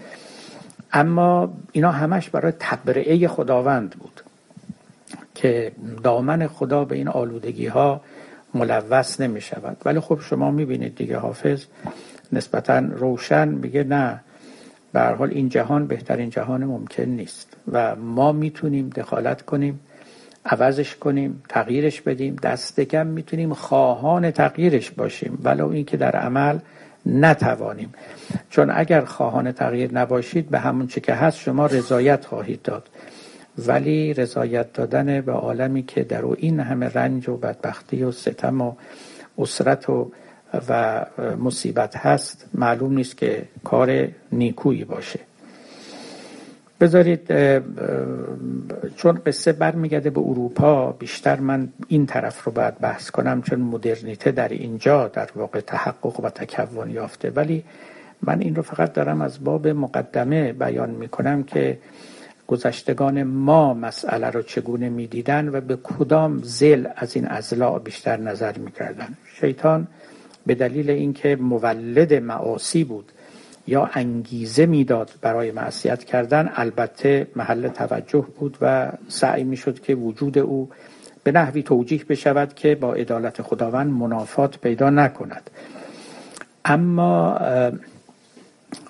اما اینا همش برای تبرعه خداوند بود که دامن خدا به این آلودگی ها ملوث نمی شود ولی خب شما می بینید دیگه حافظ نسبتا روشن میگه نه به حال این جهان بهترین جهان ممکن نیست و ما می‌تونیم دخالت کنیم عوضش کنیم تغییرش بدیم. دست کم می‌تونیم خواهان تغییرش باشیم ولو اینکه در عمل نتوانیم. چون اگر خواهان تغییر نباشید به همون چه که هست شما رضایت خواهید داد. ولی رضایت دادن به عالمی که در او این همه رنج و بدبختی و ستم و اسرت و و مصیبت هست معلوم نیست که کار نیکویی باشه. بذارید چون قصه برمیگرده به اروپا بیشتر من این طرف رو باید بحث کنم چون مدرنیته در اینجا در واقع تحقق و تکون یافته. ولی من این رو فقط دارم از باب مقدمه بیان می‌کنم که گذشتگان ما مسئله رو چگونه می‌دیدن و به کدام زل از این ازلاع بیشتر نظر می‌کردن. شیطان به دلیل اینکه مولد معاصی بود یا انگیزه می‌داد برای معصیت کردن البته محل توجه بود و سعی می‌شد که وجود او به نحوی توجیه بشود که با عدالت خداوند منافات پیدا نکند. اما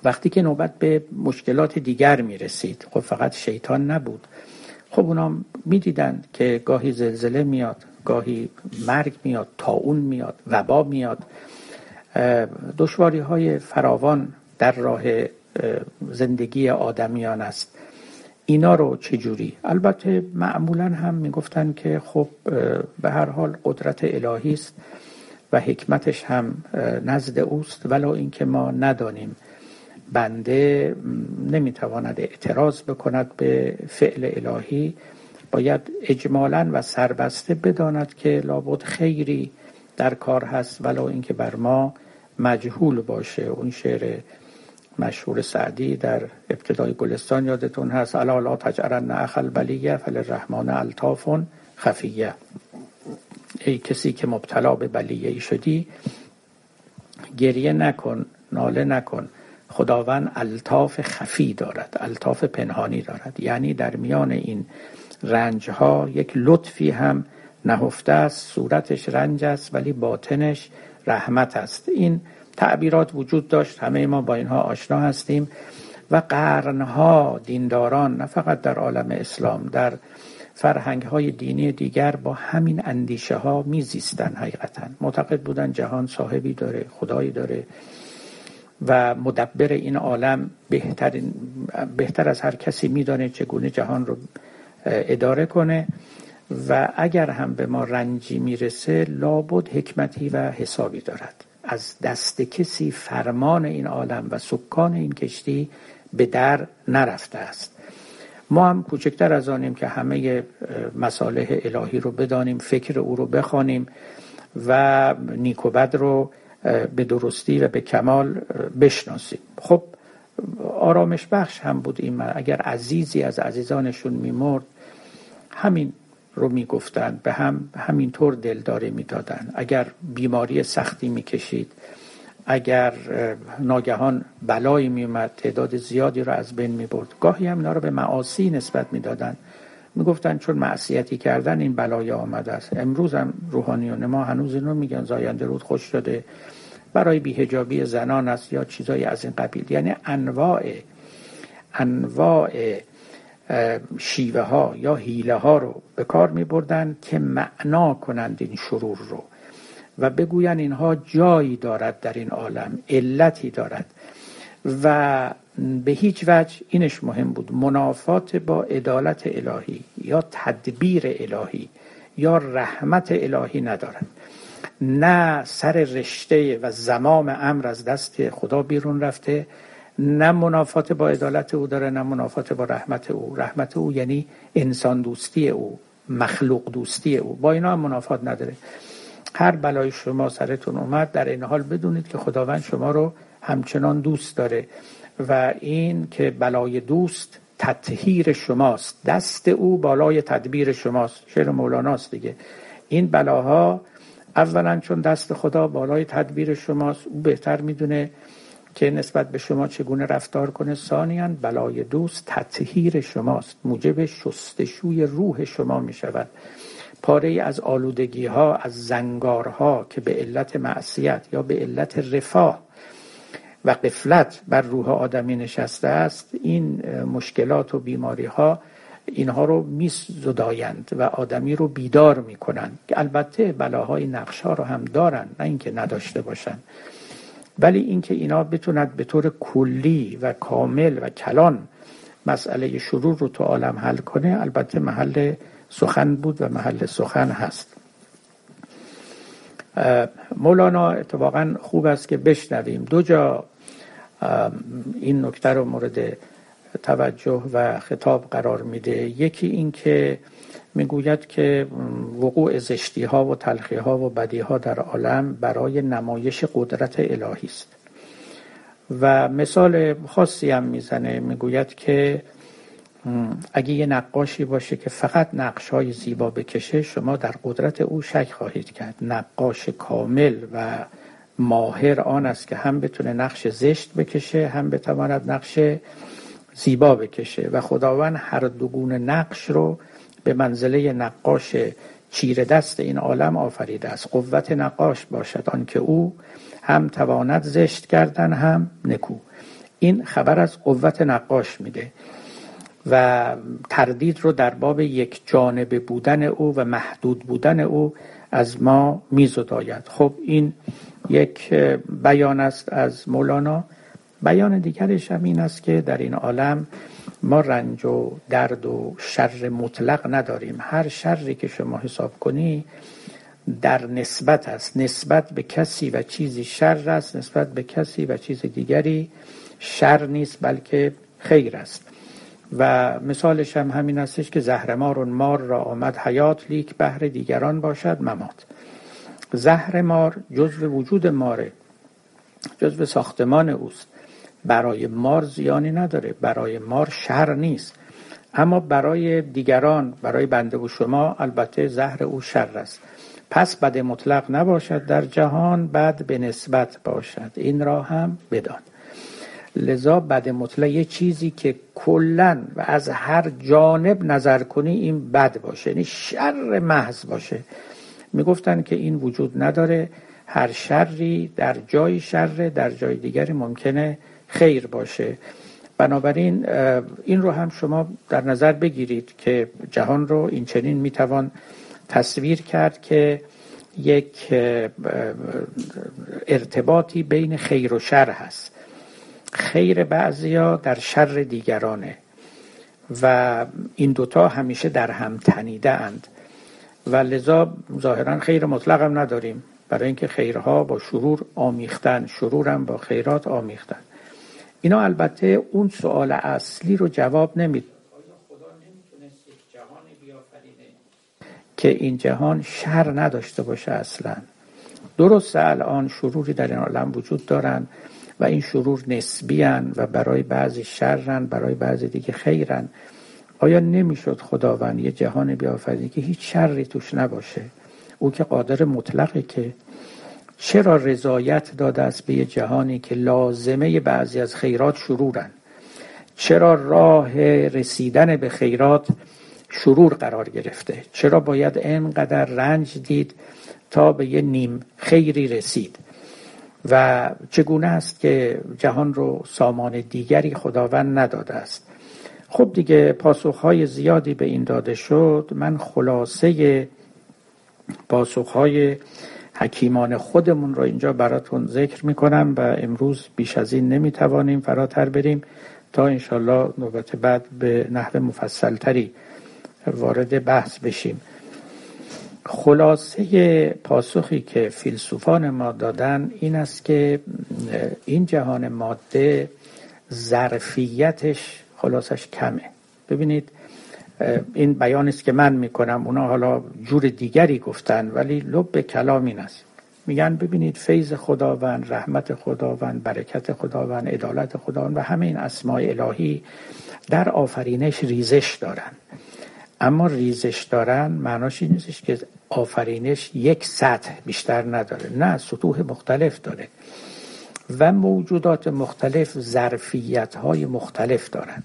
وقتی که نوبت به مشکلات دیگر می رسید خب فقط شیطان نبود. خب اونا می‌دیدند که گاهی زلزله میاد گاهی مرگ میاد تاون میاد وبا میاد. دشواری های فراوان در راه زندگی آدمیان است. اینا رو چجوری البته معمولا هم می‌گفتن که خب به هر حال قدرت الهی است و حکمتش هم نزد اوست ولو اینکه ما ندانیم. بنده نمی‌تواند اعتراض بکند به فعل الهی. باید اجمالا و سربسته بداند که لابد خیری در کار هست ولو اینکه بر ما مجهول باشه. اون شعر مشهور سعدی در ابتدای گلستان یادتون هست. الا لا تجعلن اخل بلیه فللرحمن الطاف خفیه. ای کسی که مبتلا به بلیه شدی گریه نکن ناله نکن. خداوند الطاف خفی دارد الطاف پنهانی دارد. یعنی در میان این رنج ها یک لطفی هم نهفته است. صورتش رنج است ولی باطنش رحمت است. این تعبیرات وجود داشت. همه ما با اینها آشنا هستیم و قرنها دینداران نه فقط در عالم اسلام در فرهنگ های دینی دیگر با همین اندیشه ها میزیستن حقیقتا. معتقد بودن جهان صاحبی داره خدایی داره و مدبر این عالم بهتر از هر کسی میدانه چگونه جهان رو اداره کنه. و اگر هم به ما رنجی می‌رسه لابد حکمتی و حسابی دارد از دست کسی فرمان این عالم و سکان این کشتی به در نرفته است ما هم کوچکتر از آنیم که همه مصالح الهی رو بدانیم فکر او رو بخوانیم و نیکوبد رو به درستی و به کمال بشناسیم خب آرامش بخش هم بود این من. اگر عزیزی از عزیزانشون میمرد همین رو می‌گفتند. به هم همینطور دلداری می‌دادند. اگر بیماری سختی می‌کشید اگر ناگهان بلایی میومد تعداد زیادی رو از بین می‌برد. گاهی هم اینا رو به معاصی نسبت می‌دادند. می‌گفتن چون معصیتی کردن این بلای آمده است. امروز هم روحانیون ما هنوز اینو میگن زاینده رود خوش شده. برای بیهجابی زنان است یا چیزایی از این قبیل. یعنی انواع انواع شیوه ها یا حیله ها رو به کار می بردن که معنا کنند این شرور رو و بگوین اینها جایی دارد در این عالم علتی دارد. و به هیچ وجه اینش مهم بود منافات با عدالت الهی یا تدبیر الهی یا رحمت الهی ندارد. نه سر رشته و زمام امر از دست خدا بیرون رفته نه منافات با عدالت او داره نه منافات با رحمت او. رحمت او یعنی انسان دوستی او مخلوق دوستی او. با اینا هم منافات نداره. هر بلای شما سرتون اومد در این حال بدونید که خداوند شما رو همچنان دوست داره و این که بلای دوست تطهیر شماست. دست او بالای تدبیر شماست. شعر مولاناست دیگه. این بلاها اولا چون دست خدا بالای تدبیر شماست او بهتر می‌دونه. که نسبت به شما چگونه رفتار کنه ثانیا بلای دوست تطهیر شماست. موجب شستشوی روح شما می شود پاره از آلودگی ها از زنگارها که به علت معصیت یا به علت رفاه و قفلت بر روح آدمی نشسته است این مشکلات و بیماری ها اینها رو میزدایند و آدمی رو بیدار می‌کنند. که البته بلاهای نقش ها رو هم دارند نه اینکه نداشته باشند ولی اینکه اینا بتوند به طور کلی و کامل و کلان مسئله شرور رو تو عالم حل کنه البته محل سخن بود و محل سخن هست. مولانا اتفاقا خوب است که بشنویم. دو جا این نکته رو مورد توجه و خطاب قرار میده. یکی این که می‌گوید که وقوع زشتی ها و تلخی ها و بدی ها در عالم برای نمایش قدرت الهی است. و مثال خاصی هم می‌زنه می‌گوید که اگه یه نقاشی باشه که فقط نقش های زیبا بکشه شما در قدرت او شک خواهید کرد. نقاش کامل و ماهر آن است که هم بتونه نقش زشت بکشه هم بتواند نقش زیبا بکشه. و خداوند هر دوگون نقش رو به منزله نقاش چیر دست این عالم آفریده است. قوت نقاش باشد آنکه او هم تواند زشت کردن هم نکو. این خبر از قوت نقاش میده و تردید رو در باب یک جانب بودن او و محدود بودن او از ما میزداید خب این یک بیان است از مولانا. بیان دیگرش هم این است که در این عالم ما رنج و درد و شر مطلق نداریم. هر شری که شما حساب کنی در نسبت است. نسبت به کسی و چیزی شر است نسبت به کسی و چیز دیگری شر نیست بلکه خیر است. و مثالش هم همین استش که زهرمار مار را آمد حیات لیک بهر دیگران باشد ممات. زهر مار جزو وجود ماره جزو ساختمان اوست. برای مار زیانی نداره برای مار شر نیست. اما برای دیگران برای بنده و شما البته زهر او شر است. پس بد مطلق نباشد در جهان بد به نسبت باشد. این را هم بدان. لذا بد مطلق یه چیزی که کلا و از هر جانب نظر کنی این بد باشه یعنی شر محض باشه. می‌گفتن که این وجود نداره. هر شری در جای شر در جای دیگری ممکنه خیر باشه. بنابراین این رو هم شما در نظر بگیرید که جهان رو این چنین می‌توان تصویر کرد که یک ارتباطی بین خیر و شر هست. خیر بعضیا در شر دیگرانه و این دوتا همیشه در هم تنیده اند. و لذا ظاهرا خیر مطلق نداریم. برای اینکه خیرها با شرور آمیختن شرورم با خیرات آمیختن. اینا البته اون سوال اصلی رو جواب نمید که این جهان شر نداشته باشه اصلا. درست الان شروری در این عالم وجود دارن و این شرور نسبی و برای بعضی شرن برای بعضی دیگه خیرن. آیا نمی‌شد خداوند یه جهان بیافرینی که هیچ شری توش نباشه؟ او که قادر مطلقه که چرا رضایت داده است به جهانی که لازمه بعضی از خیرات شرورن چرا راه رسیدن به خیرات شرور قرار گرفته؟ چرا باید اینقدر رنج دید تا به یه نیم خیری رسید؟ و چگونه است که جهان رو سامان دیگری خداوند نداده است؟ خب دیگه پاسخهای زیادی به این داده شد. من خلاصه پاسخهای حکیمان خودمون رو اینجا براتون ذکر می‌کنم و امروز بیش از این نمی‌توانیم فراتر بریم تا انشالله نوبت بعد به نحو مفصلتری وارد بحث بشیم. خلاصه پاسخی که فیلسوفان ما دادن این است که این جهان ماده ظرفیتش خلاصش کمه. ببینید این بیان است که من می‌کنم. اونا حالا جور دیگری گفتن ولی لب کلام این است. میگن ببینید فیض خداوند رحمت خداوند برکت خداوند عدالت خداوند و همه این اسماع الهی در آفرینش ریزش دارن. اما ریزش دارن معناش این نیستش که آفرینش یک سطح بیشتر نداره. نه سطوح مختلف داره. و موجودات مختلف ظرفیت های مختلف دارن.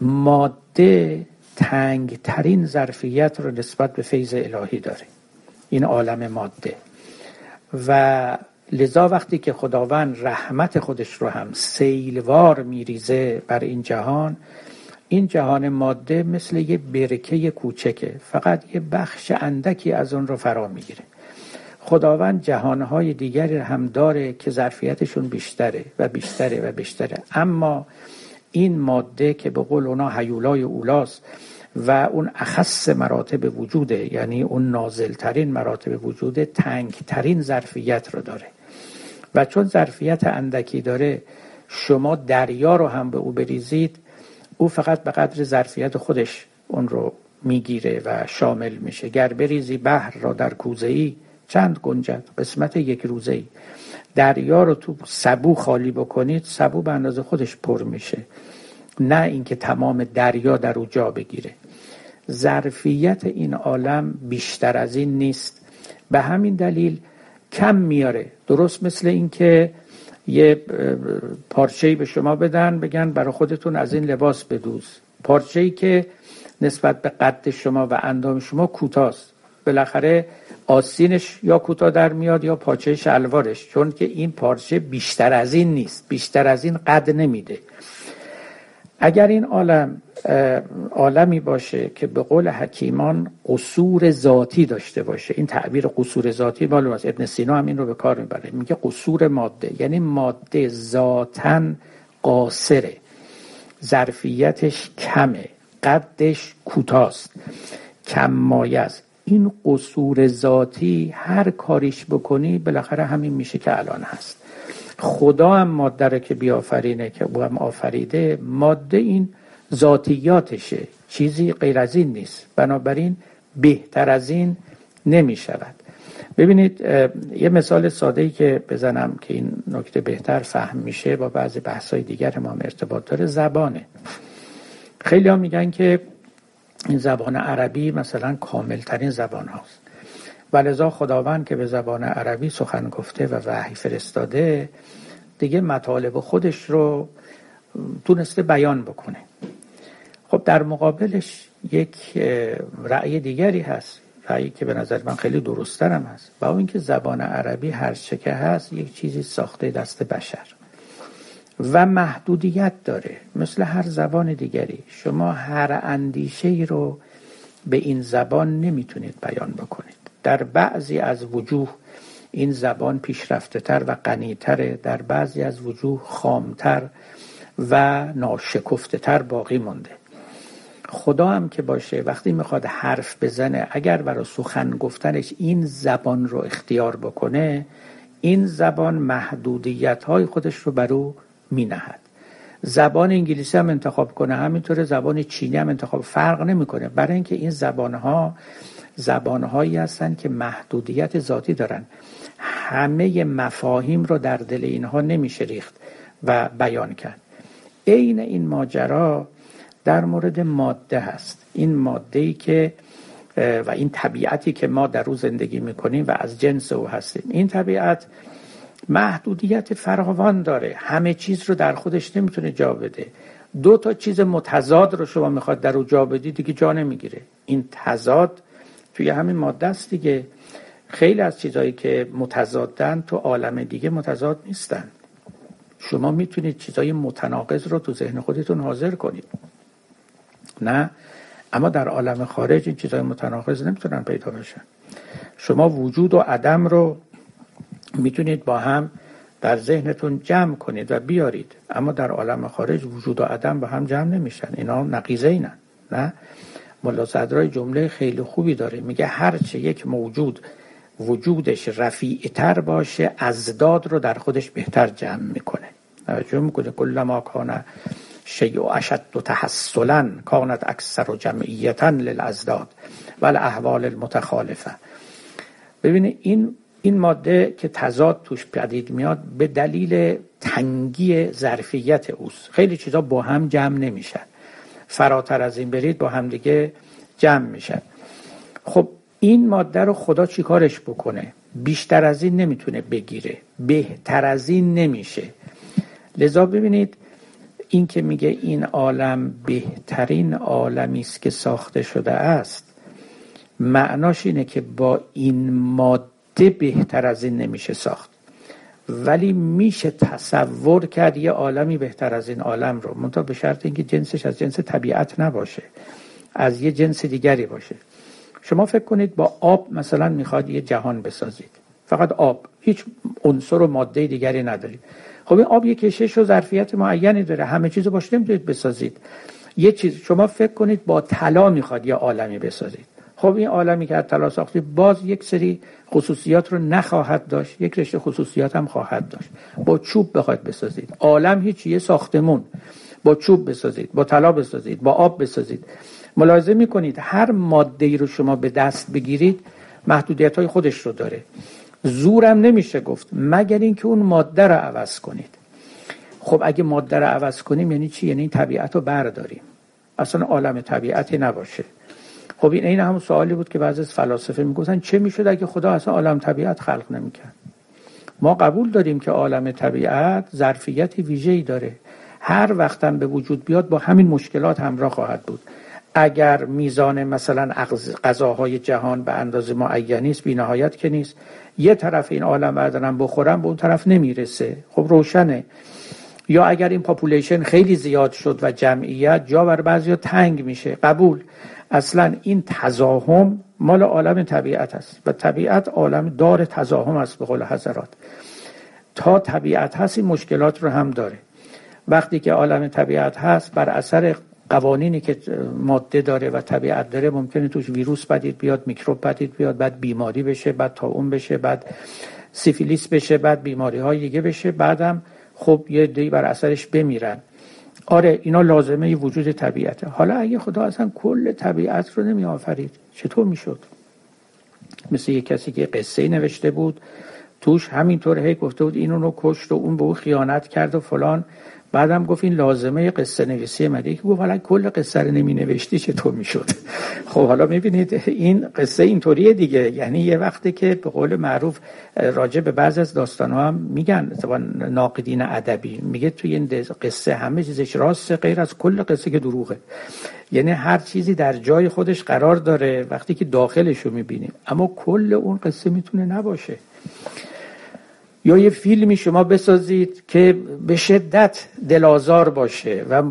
ماده تنگ ترین ظرفیت رو نسبت به فیض الهی داره. این عالم ماده. و لذا وقتی که خداوند رحمت خودش رو هم سیلوار میریزه بر این جهان این جهان ماده مثل یه برکه کوچکه فقط یه بخش اندکی از اون رو فرا می‌گیره. خداوند جهانهای دیگری هم داره که ظرفیتشون بیشتره و بیشتره و بیشتره. اما این ماده که به قول اونا حیولای اولاست و اون اخص مراتب وجوده یعنی اون نازلترین مراتب وجوده تنگترین ظرفیت رو داره. و چون ظرفیت اندکی داره شما دریا رو هم به او بریزید او فقط به قدر ظرفیت خودش اون رو می‌گیره و شامل میشه. گر بریزی بحر را در کوزه ای چند گنجد؟ قسمت یک روزه ای دریا رو تو سبو خالی بکنید سبو به اندازه خودش پر میشه. نه اینکه تمام دریا در او جا بگیره. ظرفیت این عالم بیشتر از این نیست. به همین دلیل کم میاره. درست مثل اینکه یه پارچه‌ای به شما بدن بگن برای خودتون از این لباس بدوز. پارچه‌ای که نسبت به قد شما و اندام شما کوتاست. بالاخره آسینش یا کوتاه در میاد یا پارچه شلوارش چون که این پارچه بیشتر از این نیست بیشتر از این قد نمیده. اگر این عالم عالمی باشه که به قول حکیمان قصور ذاتی داشته باشه این تعبیر قصور ذاتی معلوم است. ابن سینا هم این رو به کار می‌بره میگه قصور ماده یعنی ماده ذاتا قاصره ظرفیتش کمه قدش کوتاست کم مایه است این قصور ذاتی هر کاریش بکنی بالاخره همین میشه که الان هست. خدا هم ماده رو که بیافرینه که او هم آفریده ماده این ذاتیاتشه چیزی غیر از این نیست. بنابراین بهتر از این نمی شود ببینید یه مثال ساده ای که بزنم که این نکته بهتر فهم میشه با بعضی بحث های دیگر ما ارتباط داره زبانه. خیلی ها میگن که این زبان عربی مثلا کاملترین زبان هاست و خداوند که به زبان عربی سخن گفته و وحی فرستاده دیگه مطالب خودش رو تونسته بیان بکنه. خب در مقابلش یک رأی دیگری هست. رأیی که به نظر من خیلی درسترم هست. با اینکه زبان عربی هر که هست یک چیزی ساخته دست بشر. و محدودیت داره. مثل هر زبان دیگری. شما هر اندیشه ای رو به این زبان نمی‌تونید بیان بکنید. در بعضی از وجوه این زبان پیشرفته تر و غنیتره. در بعضی از وجوه خامتر و ناشکفته تر باقی مونده. خدا هم که باشه وقتی می‌خواد حرف بزنه اگر برای سخن گفتنش این زبان رو اختیار بکنه این زبان محدودیت های خودش رو بر او مینهد. زبان انگلیسی هم انتخاب کنه همینطوره زبان چینی هم انتخاب فرق نمی‌کنه. برای اینکه این زبان ها زبان هستند که محدودیت ذاتی دارن. همه مفاهیم رو در دل اینها نمیشه ریخت و بیان کرد. عین این ماجرا در مورد ماده هست. این ماده ای که و این طبیعتی که ما در او زندگی می‌کنیم و از جنس او هستیم. این طبیعت محدودیت فراوان داره. همه چیز رو در خودش نمی‌تونه جا بده. دو تا چیز متضاد رو شما می‌خواد در او جا بدی دیگه جا نمی‌گیره. این تضاد توی همین ماده است دیگه. خیلی از چیزهایی که متضادن تو عالم دیگه متضاد نیستن. شما می‌تونید چیزهای متناقض رو تو ذهن خودتون حاضر کنید. نه؟ اما در عالم خارج این چیزهای متناقض نمی‌تونن پیدا بشن. شما وجود و عدم رو می‌تونید با هم در ذهنتون جمع کنید و بیارید. اما در عالم خارج وجود و عدم با هم جمع نمیشن. اینا نقیزه اینن نه؟ ملا صدرای جمله خیلی خوبی داره. میگه هرچه یک موجود وجودش رفیعتر باشه ازداد رو در خودش بهتر جمع می‌کنه. توجه می‌کنه کل ما کانه شیء اشد و تحصلا کانت اکثر و جمعیتا للازداد و احوال المتخالفه. ببینید این این ماده که تضاد توش پدید میاد به دلیل تنگی ظرفیت اوست. خیلی چیزا با هم جمع نمیشن. فراتر از این برید با هم دیگه جمع میشن. خب این ماده رو خدا چیکارش بکنه؟ بیشتر از این نمی‌تونه بگیره. بهتر از این نمیشه. لذا ببینید این که میگه این عالم بهترین عالمی است که ساخته شده است معناش اینه که با این ماده بهتر از این نمیشه ساخت. ولی میشه تصور کرد یه عالمی بهتر از این عالم رو. منتها به شرط اینکه جنسش از جنس طبیعت نباشه از یه جنس دیگری باشه. شما فکر کنید با آب مثلا می‌خواد یه جهان بسازید. فقط آب هیچ عنصر و ماده دیگری ندارید. خب این آب یه کشش و ظرفیت معینی داره. همه چیزو باش نمی‌تونید بسازید. یه چیز شما فکر کنید با طلا می‌خواد یه عالمی بسازید. خب این عالمی که از طلا ساختید باز یک سری خصوصیات رو نخواهد داشت یک رشته خصوصیات هم خواهد داشت. با چوب بخواید بسازید. عالم هیچ یه ساختمون. با چوب بسازید با طلا بسازید با آب بسازید. ملاحظه می‌کنید هر ماده ای رو شما به دست بگیرید محدودیت های خودش رو داره. زورم نمیشه گفت مگر اینکه اون ماده رو عوض کنید. خب اگه ماده رو عوض کنیم یعنی چی؟ یعنی طبیعت رو برداریم. اصلا عالم طبیعتی نباشه. خب این همون سوالی بود که بعضی از فلاسفه می‌گفتن چه می‌شد اگه خدا اصلا عالم طبیعت خلق نمی‌کرد؟ ما قبول داریم که عالم طبیعت ظرفیت ویژه‌ای داره. هر وقتم به وجود بیاد با همین مشکلات همراه خواهد بود. اگر میزان مثلا غذاهای جهان به اندازه معینی است بینهایت که نیست. یه طرف این عالم بردارن بخورن به اون طرف نمی‌رسه. خب روشنه. یا اگر این population خیلی زیاد شد و جمعیت جا بر بعضی تنگ میشه قبول. اصلا این تزاحم مال عالم طبیعت است و طبیعت عالم دار تزاحم است به قول حضرات. تا طبیعت هست این مشکلات رو هم داره. وقتی که عالم طبیعت هست بر اثر قوانینی که ماده داره و طبیعت داره ممکنه توش ویروس بدید بیاد میکروب بدید بیاد بعد بیماری بشه بعد تا اون بشه بعد سیفیلیس بشه بعد بیماری های دیگه بشه بعدم خب یه دی بر اثرش بمیرن. آره اینا لازمه وجود طبیعته. حالا اگه خدا اصلا کل طبیعت رو نمی آفرید چطور می‌شد مثل یه کسی که قصه نوشته بود توش همینطور هی گفته بود این رو کشت و اون به او خیانت کرد و فلان. بعدم گفت این لازمه قصه نویسی مده که گفت حالا کل قصه رو نمی نوشتی چطور می‌شد خب حالا می‌بینید این قصه اینطوریه دیگه. یعنی یه وقتی که به قول معروف راجع به بعض از داستان ها هم میگن ناقدین ادبی میگه توی این قصه همه چیزش راست غیر از کل قصه که دروغه. یعنی هر چیزی در جای خودش قرار داره وقتی که داخلش رو می‌بینیم. اما کل اون قصه می‌تونه نباشه. یا یه فیلمی شما بسازید که به شدت دلازار باشه و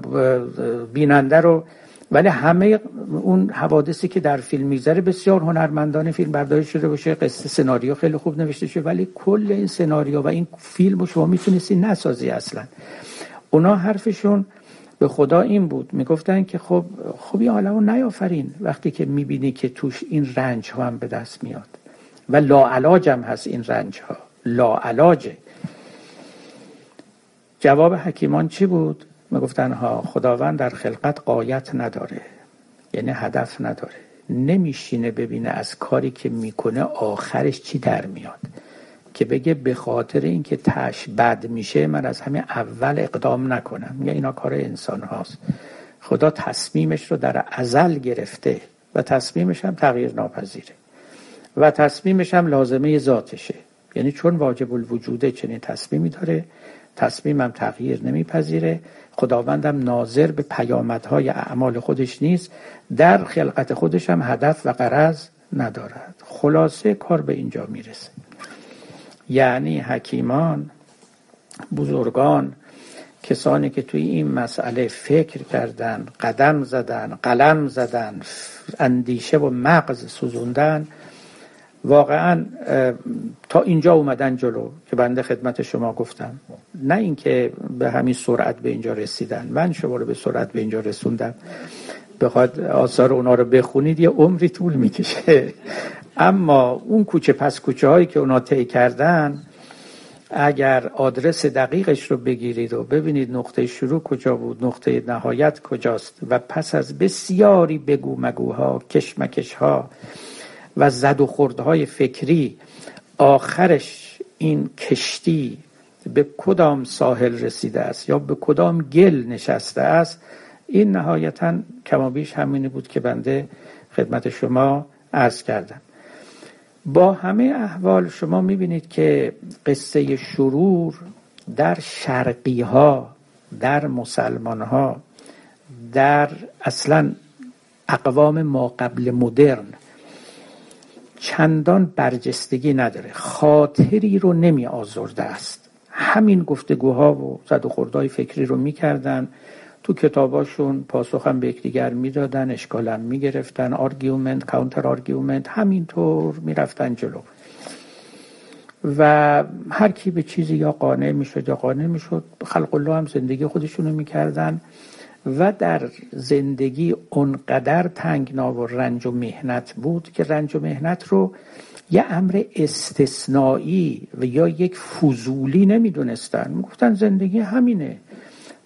بیننده رو ولی همه اون حوادثی که در فیلم میگذره بسیار هنرمندان فیلم برداری شده باشه قصه سناریو خیلی خوب نوشته شده ولی کل این سناریو و این فیلم رو شما می‌تونستی نسازی اصلا. اونا حرفشون به خدا این بود. می‌گفتن که خب خب این عالمو نیافرین وقتی که می‌بینی که توش این رنج ها هم به دست میاد. و لاعلاج هم هست این رنج ها لاعلاجه. جواب حکیمان چی بود؟ می‌گفتن ها خداوند در خلقت قایت نداره یعنی هدف نداره. نمیشینه ببینه از کاری که می‌کنه آخرش چی در میاد. که بگه به خاطر اینکه تش بد میشه من از همین اول اقدام نکنم. میگه اینا کار انسان هاست. خدا تصمیمش رو در ازل گرفته و تصمیمش هم تغییر ناپذیره و تصمیمش هم لازمه ذاتشه. یعنی چون واجب الوجوده چنین تصمیمی داره تصمیمم تغییر نمیپذیره. خداوندم ناظر به پیامدهای اعمال خودش نیست در خلقت خودش هم هدف و قرض ندارد. خلاصه کار به اینجا می‌رسه. یعنی حکیمان بزرگان کسانی که توی این مسئله فکر کردن قدم زدن قلم زدن اندیشه و مغز سوزوندن واقعا تا اینجا اومدن جلو که بنده خدمت شما گفتم. نه اینکه به همین سرعت به اینجا رسیدن. من شما رو به سرعت به اینجا رسوندم. بخواد آثار اونا رو بخونید یه عمری طول می‌کشه. اما اون کوچه پس کوچه هایی که اونا طی کردن اگر آدرس دقیقش رو بگیرید و ببینید نقطه شروع کجا بود نقطه نهایت کجاست و پس از بسیاری بگو مگوها کشمکش ها و زد و خوردهای فکری. آخرش این کشتی به کدام ساحل رسیده است یا به کدام گل نشسته است؟ این نهایتا کمابیش همینی بود که بنده خدمت شما عرض کردم. با همه احوال شما می‌بینید که قصه شرور در شرقی ها در مسلمان ها در اصلا اقوام ما قبل مدرن چندان برجستگی نداره. خاطری رو نمی آزرده است. همین گفتگوها و زد و خوردهای فکری رو می‌کردن تو کتاباشون پاسخم به یکدیگر می‌دادن اشکالم می‌گرفتن argument counter argument همینطور می‌رفتن جلو. و هر کی به چیزی یا قانع می‌شد یا قانع می‌شد خلق الله هم زندگی خودشونو می‌کردن و در زندگی اونقدر تنگنا و رنج و محنت بود که رنج و محنت رو یه امر استثنایی و یا یک فضولی نمی‌دونستن. می‌گفتن زندگی همینه.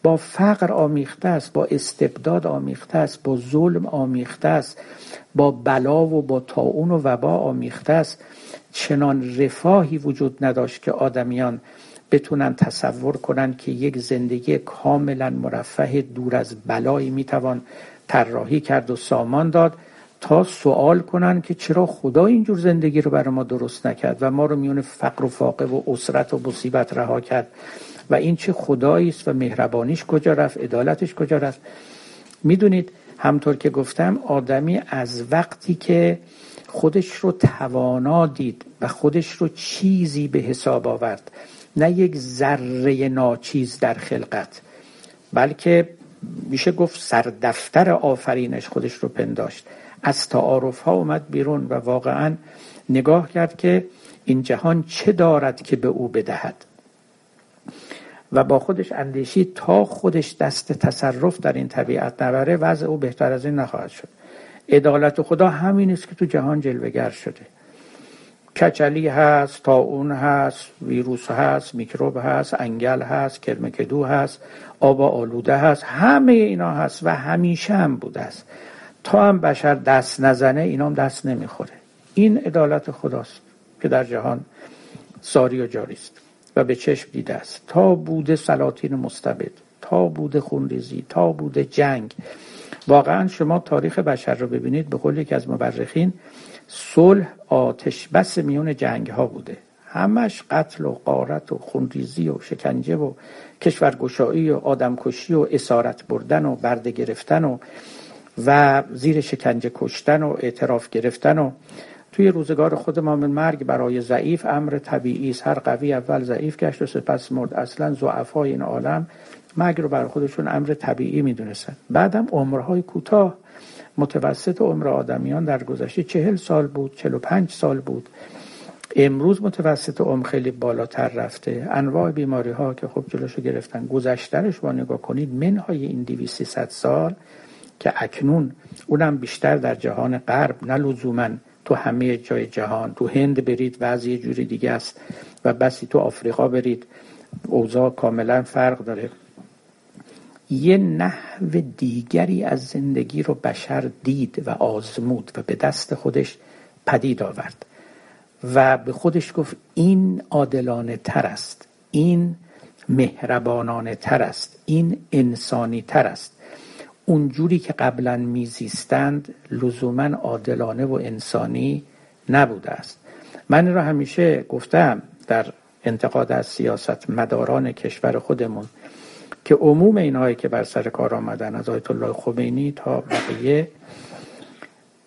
با فقر آمیخته است با استبداد آمیخته است با ظلم آمیخته است با بلا و با تاون و وبا آمیخته است. چنان رفاهی وجود نداشت که آدمیان بتونن تصور کنن که یک زندگی کاملا مرفه دور از بلایی می‌توان طراحی کرد و سامان داد تا سوال کنن که چرا خدا اینجور زندگی رو برای ما درست نکرد و ما رو میون فقر و فاقه و اسرت و مصیبت رها کرد. و این چه خدایی است و مهربانیش کجا رفت عدالتش کجا رفت؟ می‌دونید همطور که گفتم آدمی از وقتی که خودش رو توانا دید و خودش رو چیزی به حساب آورد. نه یک ذره ناچیز در خلقت بلکه میشه گفت سردفتر آفرینش خودش رو پنداشت. از تعارف ها اومد بیرون و واقعا نگاه کرد که این جهان چه دارد که به او بدهد. و با خودش اندیشید تا خودش دست تصرف در این طبیعت نبره وضع او بهتر از این نخواهد شد. عدالت خدا همین است که تو جهان جلوگر شده. کچلی هست اون هست ویروس هست میکروب هست انگل هست کرمکدو هست آب آلوده هست همه اینا هست و همیشه هم بوده است. تا هم بشر دست نزنه اینا هم دست نمی‌خوره. این عدالت خداست که در جهان ساری و جاری است و به چشم دیده است. تا بوده سلاطین مستبد تا بوده خونریزی تا بوده جنگ. واقعا شما تاریخ بشر رو ببینید به قول یکی از مورخین صلح آتش بس میون جنگ ها بوده. همش قتل و قارت و خونریزی و شکنجه و کشورگشایی و آدمکشی و اسارت بردن و برده گرفتن و و زیر شکنجه کشتن و اعتراف گرفتن و توی روزگار خود ما من مرگ برای ضعیف امر طبیعی است. هر قوی اول ضعیف گشت و سپس مرد. اصلا ضعفای این عالم مرگ رو برای خودشون امر طبیعی می‌دونستن. بعدم عمرهای کوتاه متوسط عمر آدمیان در گذشته چهل سال بود چهل و پنج سال بود. امروز متوسط عمر خیلی بالاتر رفته. انواع بیماری ها که خب جلوشو گرفتن گذشترش با نگاه کنید منهای این دیویسی ست سال که اکنون اونم بیشتر در جهان غرب نه لزوما تو همه جای جهان. تو هند برید وضع یه جوری دیگه است. و بسی تو آفریقا برید. اوضاع کاملا فرق داره. یه نحو دیگری از زندگی رو بشر دید و آزمود و به دست خودش پدید آورد و به خودش گفت این عادلانه تر است این مهربانانه تر است این انسانی تر است. اونجوری که قبلا میزیستند لزوما عادلانه و انسانی نبوده است. من را همیشه گفتم در انتقاد از سیاست مداران کشور خودمون که عموم اینهایی که بر سر کار آمدن از آیت الله خمینی تا بقیه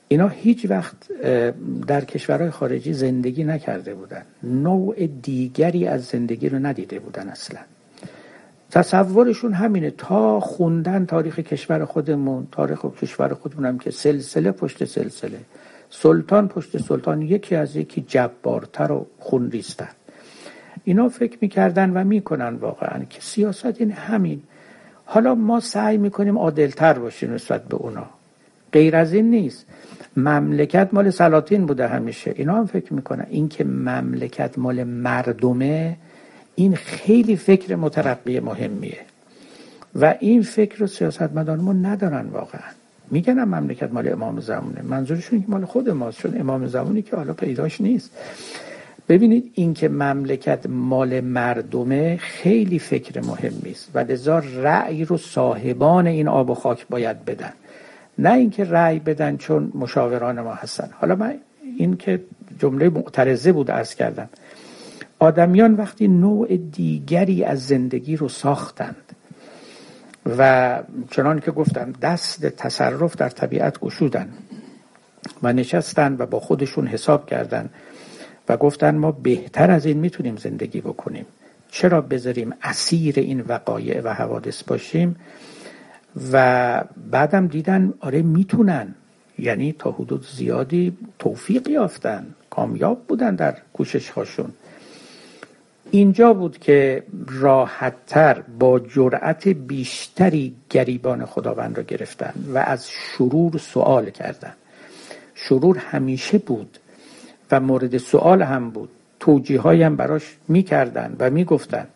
اینا هیچ وقت در کشورهای خارجی زندگی نکرده بودن. نوع دیگری از زندگی رو ندیده بودن اصلا. تصورشون همینه. تا خوندن تاریخ کشور خودمون تاریخ کشور خودمون هم که سلسله پشت سلسله. سلطان پشت سلطان یکی از یکی جبارتر و خونریستن اینا فکر می‌کردن و می‌کنن واقعا که سیاست این همین. حالا ما سعی می‌کنیم عادلتر باشیم نسبت به اونا. غیر از این نیست. مملکت مال سلاطین بوده همیشه. اینا هم فکر می‌کنن. این که مملکت مال مردمه این خیلی فکر مترقی مهمیه. و این فکر رو سیاستمدان ما ندارن واقعا. میگن مملکت مال امام زمانه. منظورشون که مال خود ماست چون امام زمانی که حالا پیداش نیست. ببینید اینکه مملکت مال مردمه خیلی فکر مهمی است و لذا رأی رو صاحبان این آب و خاک باید بدن. نه اینکه رأی بدن چون مشاوران ما هستن. حالا من این که جمله معترضه بود ارز کردم. آدمیان وقتی نوع دیگری از زندگی رو ساختند و چنان که گفتم دست تصرف در طبیعت گشودن و نشستن و با خودشون حساب کردن و گفتن ما بهتر از این می‌تونیم زندگی بکنیم. چرا بذاریم اسیر این وقایع و حوادث باشیم؟ و بعدم دیدن آره می‌تونن. یعنی تا حدود زیادی توفیق یافتن. کامیاب بودن در کوشش هاشون اینجا بود که راحتتر با جرأت بیشتری گریبان خداوند را گرفتن و از شرور سوال کردن. شرور همیشه بود. و مورد سوال هم بود. توجیه هم براش می‌کردن و می‌گفتن.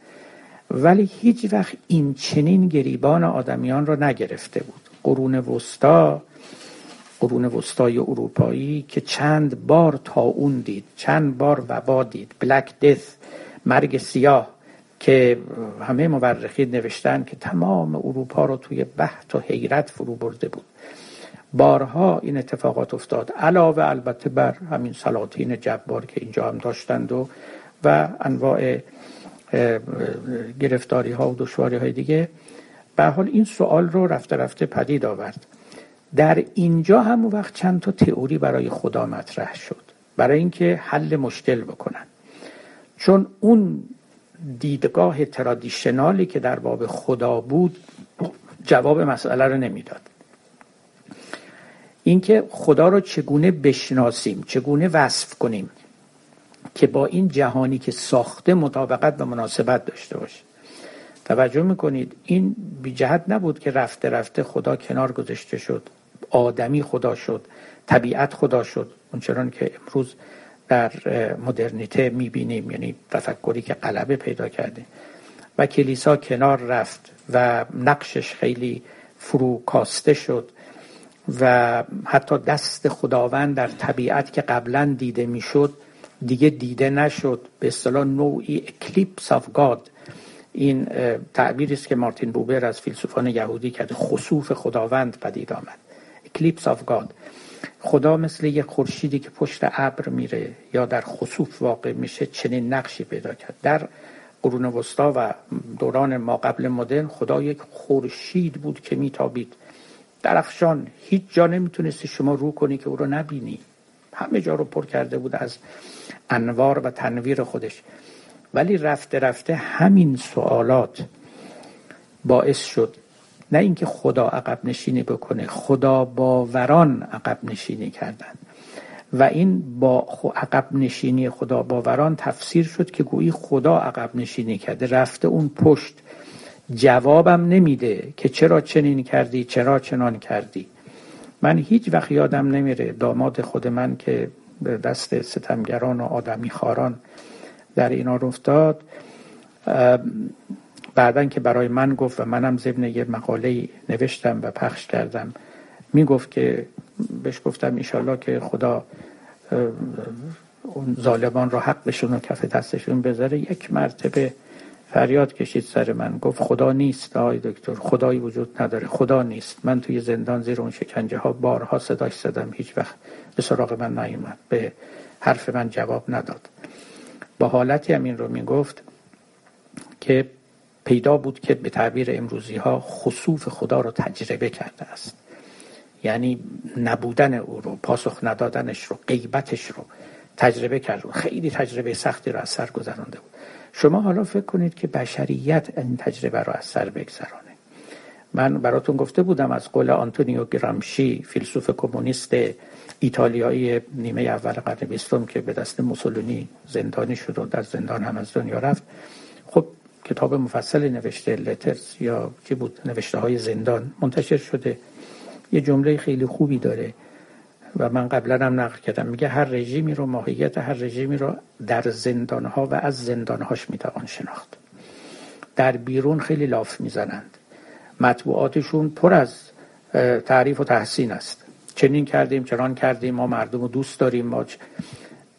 ولی هیچ وقت این چنین گریبان آدمیان را نگرفته بود. قرون وسطا قرون وسطای اروپایی که چند بار اون دید چند بار وبا دید. بلک دث مرگ سیاه که همه مورخین نوشتن که تمام اروپا رو توی بحث و حیرت فرو برده بود. بارها این اتفاقات افتاد. علاوه البته بر همین سلاطین جبار که اینجا هم داشتند و و انواع گرفتاری ها و دشواری های دیگه. به حال این سوال رو رفته رفته پدید آورد. در اینجا هم وقت چند تا تئوری برای خدا مطرح شد. برای اینکه حل مشکل بکنن. چون اون دیدگاه ترادیشنالی که در باب خدا بود جواب مسئله رو نمی‌داد. اینکه خدا رو چگونه بشناسیم چگونه وصف کنیم که با این جهانی که ساخته مطابقت و مناسبت داشته باشه. توجه می‌کنید این بی جهت نبود که رفته رفته خدا کنار گذاشته شد آدمی خدا شد طبیعت خدا شد اونچنان که امروز در مدرنیته می‌بینیم یعنی تفکری که غلبه پیدا کرده. و کلیسا کنار رفت و نقشش خیلی فرو کاسته شد. و حتی دست خداوند در طبیعت که قبلا دیده می‌شد دیگه دیده نشد. به اصطلاح نوعی eclipse of God این تعبیری است که مارتین بوبر از فیلسوفان یهودی کرده خسوف خداوند پدید آمد. eclipse of God خدا مثل یک خورشیدی که پشت ابر میره یا در خسوف واقع میشه چنین نقشی پیدا کرد. در قرون وسطا و دوران ما قبل مدرن خدا یک خورشید بود که میتابید. درخشان هیچ جا نمی‌تونستی شما رو کنی که او رو نبینی. همه جا رو پر کرده بود از انوار و تنویر خودش. ولی رفته رفته همین سوالات باعث شد. نه اینکه خدا عقب نشینی بکنه خدا باوران عقب نشینی کردن. و این با عقب نشینی خدا باوران تفسیر شد که گویی خدا عقب نشینی کرده. رفته اون پشت جوابم نمیده که چرا چنین کردی چرا چنان کردی. من هیچ وقت یادم نمیره داماد خود من که دست ستمگران و آدمی خاران در اینا افتاد بعدا که برای من گفت و منم ضمن یه مقاله نوشتم و پخش کردم می‌گفت که بهش گفتم ایشالله که خدا اون ظالمان را حقشون و کف دستشون بذاره. یک مرتبه فریاد کشید سر من. گفت خدا نیست آقای دکتر خدایی وجود نداره. خدا نیست. من توی زندان زیر اون شکنجه ها بارها صداش زدم. هیچ وقت به سراغ من نیومد. به حرف من جواب نداد. با حالتی هم این رو می‌گفت که پیدا بود که به تعبیر امروزی ها خصوف خدا رو تجربه کرده است. یعنی نبودن او رو پاسخ ندادنش رو غیبتش رو تجربه کرد. خیلی تجربه سختی رو از سر گذرانده بود. شما حالا فکر کنید که بشریت این تجربه رو از سر بگذرانه. من براتون گفته بودم از قول آنتونیو گرامشی فیلسوف کمونیست ایتالیایی نیمه اول قرن بیستم که به دست موسولینی زندانی شد و در زندان هم از دنیا رفت. خب کتاب مفصل نوشته لترز یا چی بود؟ نوشته های زندان منتشر شده. یه جمله خیلی خوبی داره. و من قبلا هم نقل کردم. میگه هر رژیمی رو ماهیت هر رژیمی رو در زندانها و از زندانهاش می‌توان شناخت. در بیرون خیلی لاف می‌زنند. مطبوعاتشون پر از تعریف و تحسین است. چنین کردیم چران کردیم ما مردم رو دوست داریم ما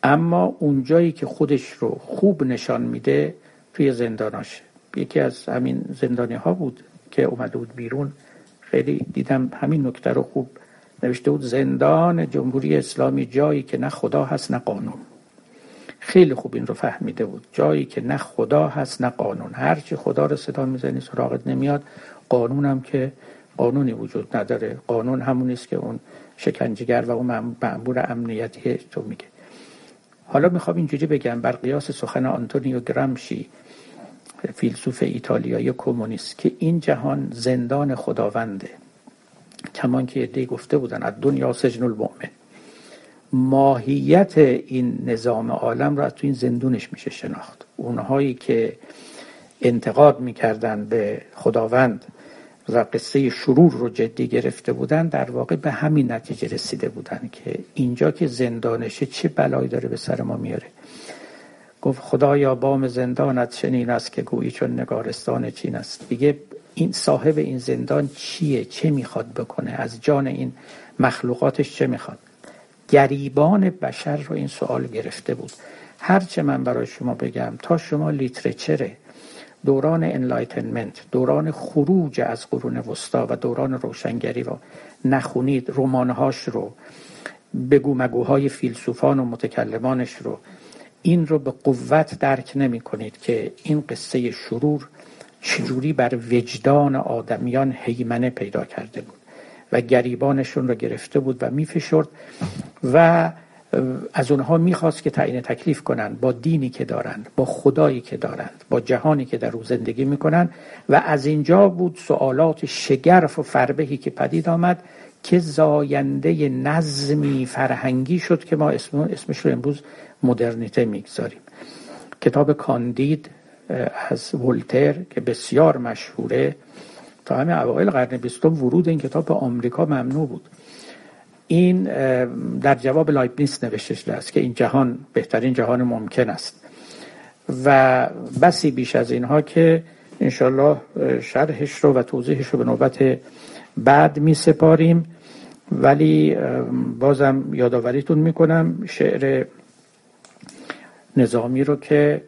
اما اونجایی که خودش رو خوب نشان میده توی زنداناش یکی از همین زندانی ها بود که اومده بود بیرون. خیلی دیدم همین نکته رو خوب نوشته بود زندان جمهوری اسلامی جایی که نه خدا هست نه قانون. خیلی خوب این رو فهمیده بود. جایی که نه خدا هست نه قانون. هرچی خدا رو صدا می‌زنی سراغت نمیاد. قانون هم که قانونی وجود نداره. قانون همون است که اون شکنجهگر و اون معمور امنیتی تو میگه. حالا می‌خوام اینجوری بگم بر قیاس سخن آنتونیو گرامشی فیلسوف ایتالیایی کمونیست که این جهان زندان خداونده. کمان که دی گفته بودن از دنیا سجن المؤمن. ماهیت این نظام عالم را از تو این زندونش میشه شناخت. اونهایی که انتقاد می‌کردن به خداوند و قصه شرور رو جدی گرفته بودن در واقع به همین نتیجه رسیده بودن که اینجا که زندانشه چه بلایی داره به سر ما میاره. گفت خدایا بام زندانت چنین است که گویی چون نگارستان چین است. دیگه این صاحب این زندان چیه؟ چه می‌خواد بکنه؟ از جان این مخلوقاتش چه می‌خواد؟ گریبان بشر رو این سوال گرفته بود. هرچه من برای شما بگم تا شما literature دوران Enlightenment دوران خروج از قرون وسطا و دوران روشنگری رو نخونید رمانهاش رو بگو مگوهای فیلسوفان و متکلمانش رو این رو به قوت درک نمی کنید که این قصه شرور چجوری بر وجدان آدمیان هیمنه پیدا کرده بود و گریبانشون رو گرفته بود و میفشرد و از اونها می‌خواست که تعیین تکلیف کنند با دینی که دارند با خدایی که دارند با جهانی که در او زندگی می‌کنند و از اینجا بود سوالات شگرف و فربهی که پدید آمد که زاینده نظمی فرهنگی شد که ما اسم اسمش رو امروز مدرنیته می‌گذاریم. کتاب کاندید از ولتر که بسیار مشهوره. تا همه اوایل قرن بیستم ورود این کتاب به آمریکا ممنوع بود. این در جواب لایبنیس نوشته شده است که این جهان بهترین جهان ممکن است. و بسی بیش از اینها که انشالله شرحش رو و توضیحش رو به نوبت بعد می سپاریم. ولی بازم یادآوریتون می‌کنم شعر نظامی رو که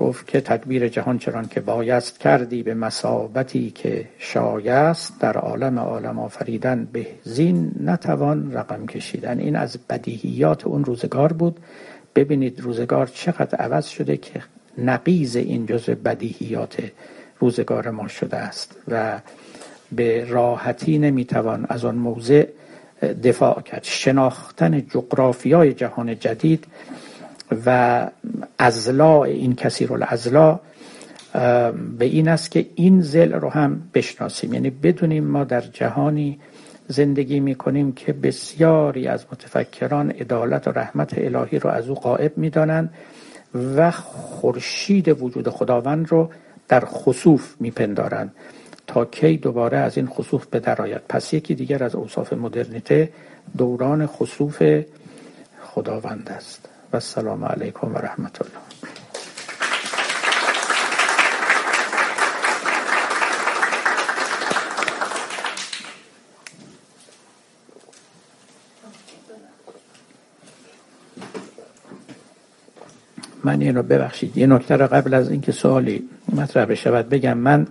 گفت که تدبیر جهان چران که بایست کردی به مسابتی که شایست در عالم عالم آفریدن به زین نتوان رقم کشیدن. این از بدیهیات اون روزگار بود. ببینید روزگار چقدر عوض شده که نقیز این جز بدیهیات روزگار ما شده است و به راحتی نمی‌توان از آن موضع دفاع کرد. شناختن جغرافیای جهان جدید و ازلا این کثیر الازلا به این است که این زل رو هم بشناسیم یعنی بدونیم ما در جهانی زندگی می کنیم که بسیاری از متفکران عدالت و رحمت الهی رو از او قائب می دانند و خورشید وجود خداوند رو در خصوف می پندارن. تا کی دوباره از این خصوف به درآید پس یکی دیگر از اوصاف مدرنیته دوران خصوف خداوند است و السلام علیکم و رحمت الله. من اینو ببخشید. یه نکته رو قبل از اینکه سوالی مطرح بشود بگم. من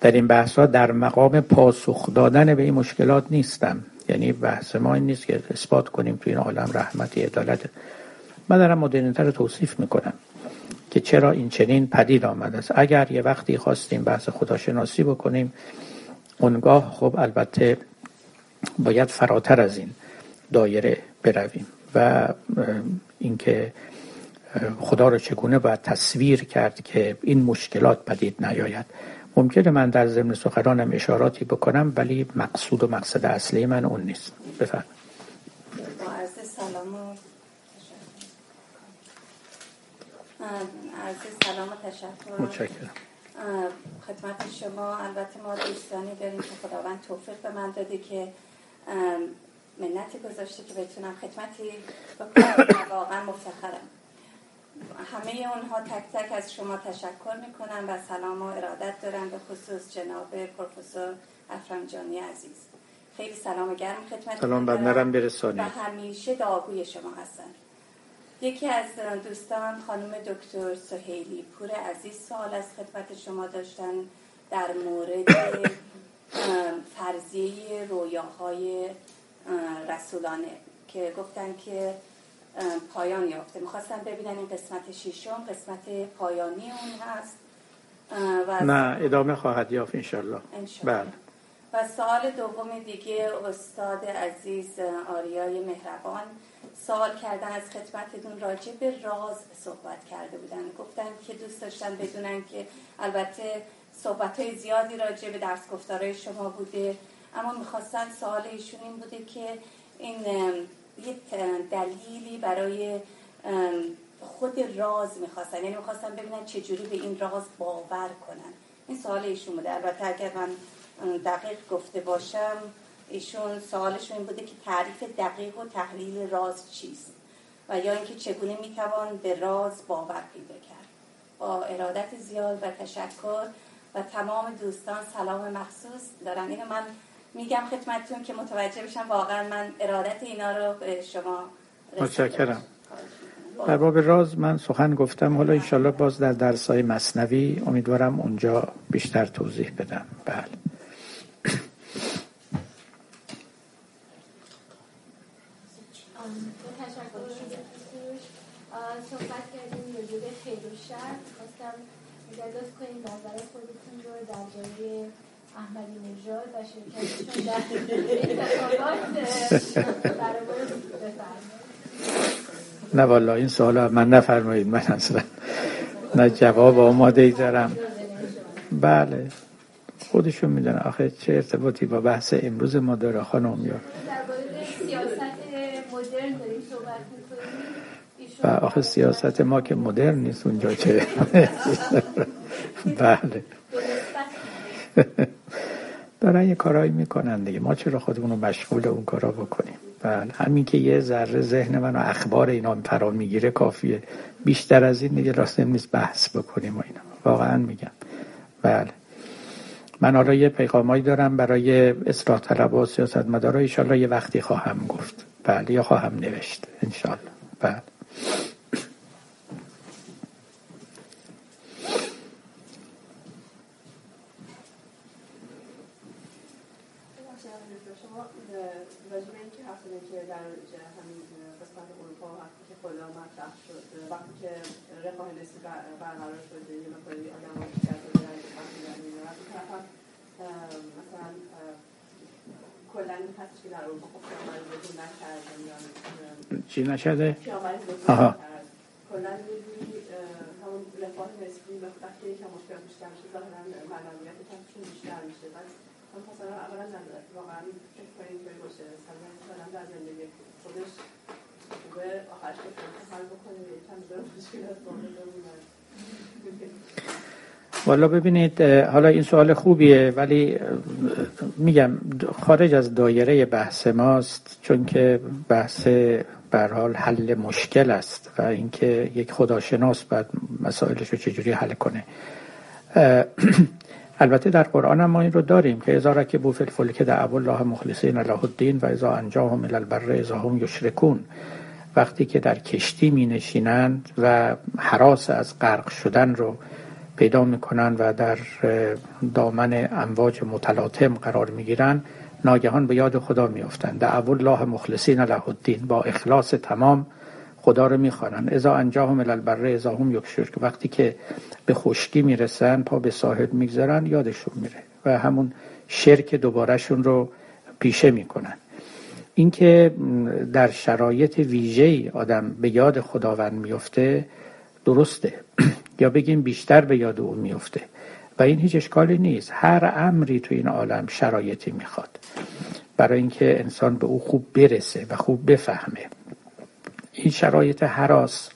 در این بحث ها در مقام پاسخ دادن به این مشکلات نیستم. یعنی بحث ما این نیست که اثبات کنیم تو این عالم رحمتی عدالت. من دارم مدرنیته رو توصیف می‌کنم که چرا این چنین پدید آمده است. اگر یه وقتی خواستیم بحث خداشناسی بکنیم اونگاه خب البته باید فراتر از این دایره برویم و اینکه خدا رو چگونه باید تصویر کرد که این مشکلات پدید نیاید. ممکنه من در ضمن سخنانم اشاراتی بکنم ولی مقصود و مقصد اصلی من اون نیست. بفرمایید. سلام و عرض سلام و تشکر. متشکرم. خدمت شما البته ما دوستانی داریم که خداوند توفیق به من داده که منتی گذاشته که بتونم خدمتی بکنم. واقعا مفتخرم. همه اونها تک تک از شما تشکر می‌کنم و سلام و ارادت دارم به خصوص جناب پروفسور افرامجانی عزیز. خیلی سلام گرم خدمت سلام بر و همیشه دعاگوی شما هستن یکی از دوستان خانم دکتر سهیلی پور عزیز سوال از خدمت شما داشتن در مورد فرضیه رویاهای رسولانه که گفتن که پایان یافته. می‌خواستم ببینن این قسمت شیشم قسمت پایانی اون هست. و نه ادامه خواهد یافت انشالله. بله. و سوال دوم دیگه استاد عزیز آریای مهربان. سوال کردن از خدمتتون راجع به راز صحبت کرده بودن. گفتن که دوست داشتن بدونن که البته صحبت های زیادی راجع به درس گفتارهای شما بوده. اما می‌خواستن سوال ایشون این بوده که این یک دلیلی برای خود راز می‌خواستن. یعنی می‌خواستن ببینن چجوری به این راز باور کنن. این سوال ایشون بوده. البته اگر من دقیق گفته باشم ایشون سوالشون این بوده که تعریف دقیق و تحلیل راز چیست و یا اینکه چگونه می‌توان به راز باور پیدا کرد. با ارادت زیاد و تشکر و تمام دوستان سلام مخصوص. دارم اینو من میگم خدمتتون که متوجه بشم واقعا من ارادت اینا رو به شما متشکرم. در باب راز من سخن گفتم. حالا انشالله باز در درس های مصنوی امیدوارم اونجا بیشتر توضیح بدم. بله. صحبت کردیم. راجع به خیر و شر خواستم اجازه کنیم نظر خودتون رو در جای احمدی نژاد و شرکتشون در نه والا این سوال من نفرمایید من اصلا نه جواب آماده ای دارم. بله خودشون میدن آخه چه ارتباطی با بحث امروز ما داره خانم یا. و آخه سیاست ما که مدرن نیست اونجا چه. بله. دارن یه کارایی می‌کنن دیگه. ما چرا خودمون رو مشغول اون کارا بکنیم؟ بله. همین که یه ذره ذهن من و اخبار اینا فرا می‌گیره کافیه. بیشتر از این دیگه راست نیست بحث بکنیم و اینا. واقعا میگم. بله. من حالا یه پیغامایی دارم برای اصلاح طلب و سیاست مدارا یه وقتی خواهم گفت. بله یا خواهم نوشت. انشالله بله چی نشده؟ آها کلا همون رفاه نسبی به وقتی یکم مشکل بیشتر میشه ظاهرا معنویت کمشون بیشتر میشه بعد من مثلا اولا واقعا فکر کنید که باشه مثلا در زندگی خودش خوبه آخرش حل بکنیم به مشکلات والا ببینید حالا این سوال خوبیه ولی میگم خارج از دایره بحث ماست چون که بحث بر حال حل مشکل است و اینکه یک خداشناس باید مسائلش رو چجوری حل کنه. البته در قرآن هم ما این رو داریم که ازا که بوفل فلک دعو الله مخلصین له الدین و ازا انجاهم الى البر ازا هم یشرکون. وقتی که در کشتی می نشینند و حراس از غرق شدن رو پیدا می‌کنن و در دامن امواج متلاطم قرار می‌گیرن ناگهان به یاد خدا میافتند. دعو الله مخلصین له الدین. با اخلاص تمام خدا رو می‌خوانن اذا انجاهم البره اذا هم یکشور که وقتی که به خشکی می‌رسن پا به ساحل می‌گذارن یادشون میره. و همون شرک دوبارهشون رو پیشه می‌کنن. اینکه در شرایط ویژه‌ای آدم به یاد خداوند میفته درسته. یا بگیم بیشتر به یاد او میفته و این هیچ اشکالی نیست. هر امری تو این عالم شرایطی می‌خواد. برای اینکه انسان به او خوب برسه و خوب بفهمه. این شرایط حراس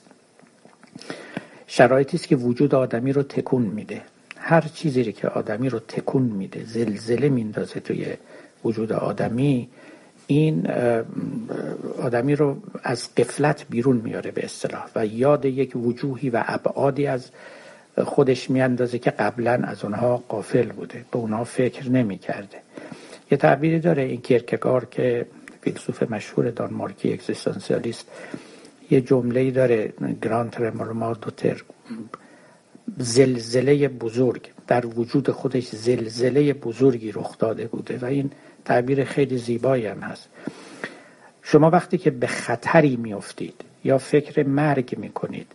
شرایطی است که وجود آدمی رو تکون میده. هر چیزی که آدمی رو تکون میده زلزله میندازه توی وجود آدمی این آدمی رو از قفلت بیرون میاره به اصطلاح. و یاد یک وجوهی و ابعادی از خودش میاندازه که قبلا از اونها قافل بوده. به اونها فکر نمی‌کرده. یه تعبیری داره این کیرکگار که فیلسوف مشهور دانمارکی اگزیستانسیالیست. یه جمله داره گرانت رمارما دوتر زلزله بزرگ. در وجود خودش زلزله بزرگی رخ داده بوده و این تعبیر خیلی زیبایی هم هست. شما وقتی که به خطری میافتید یا فکر مرگ می‌کنید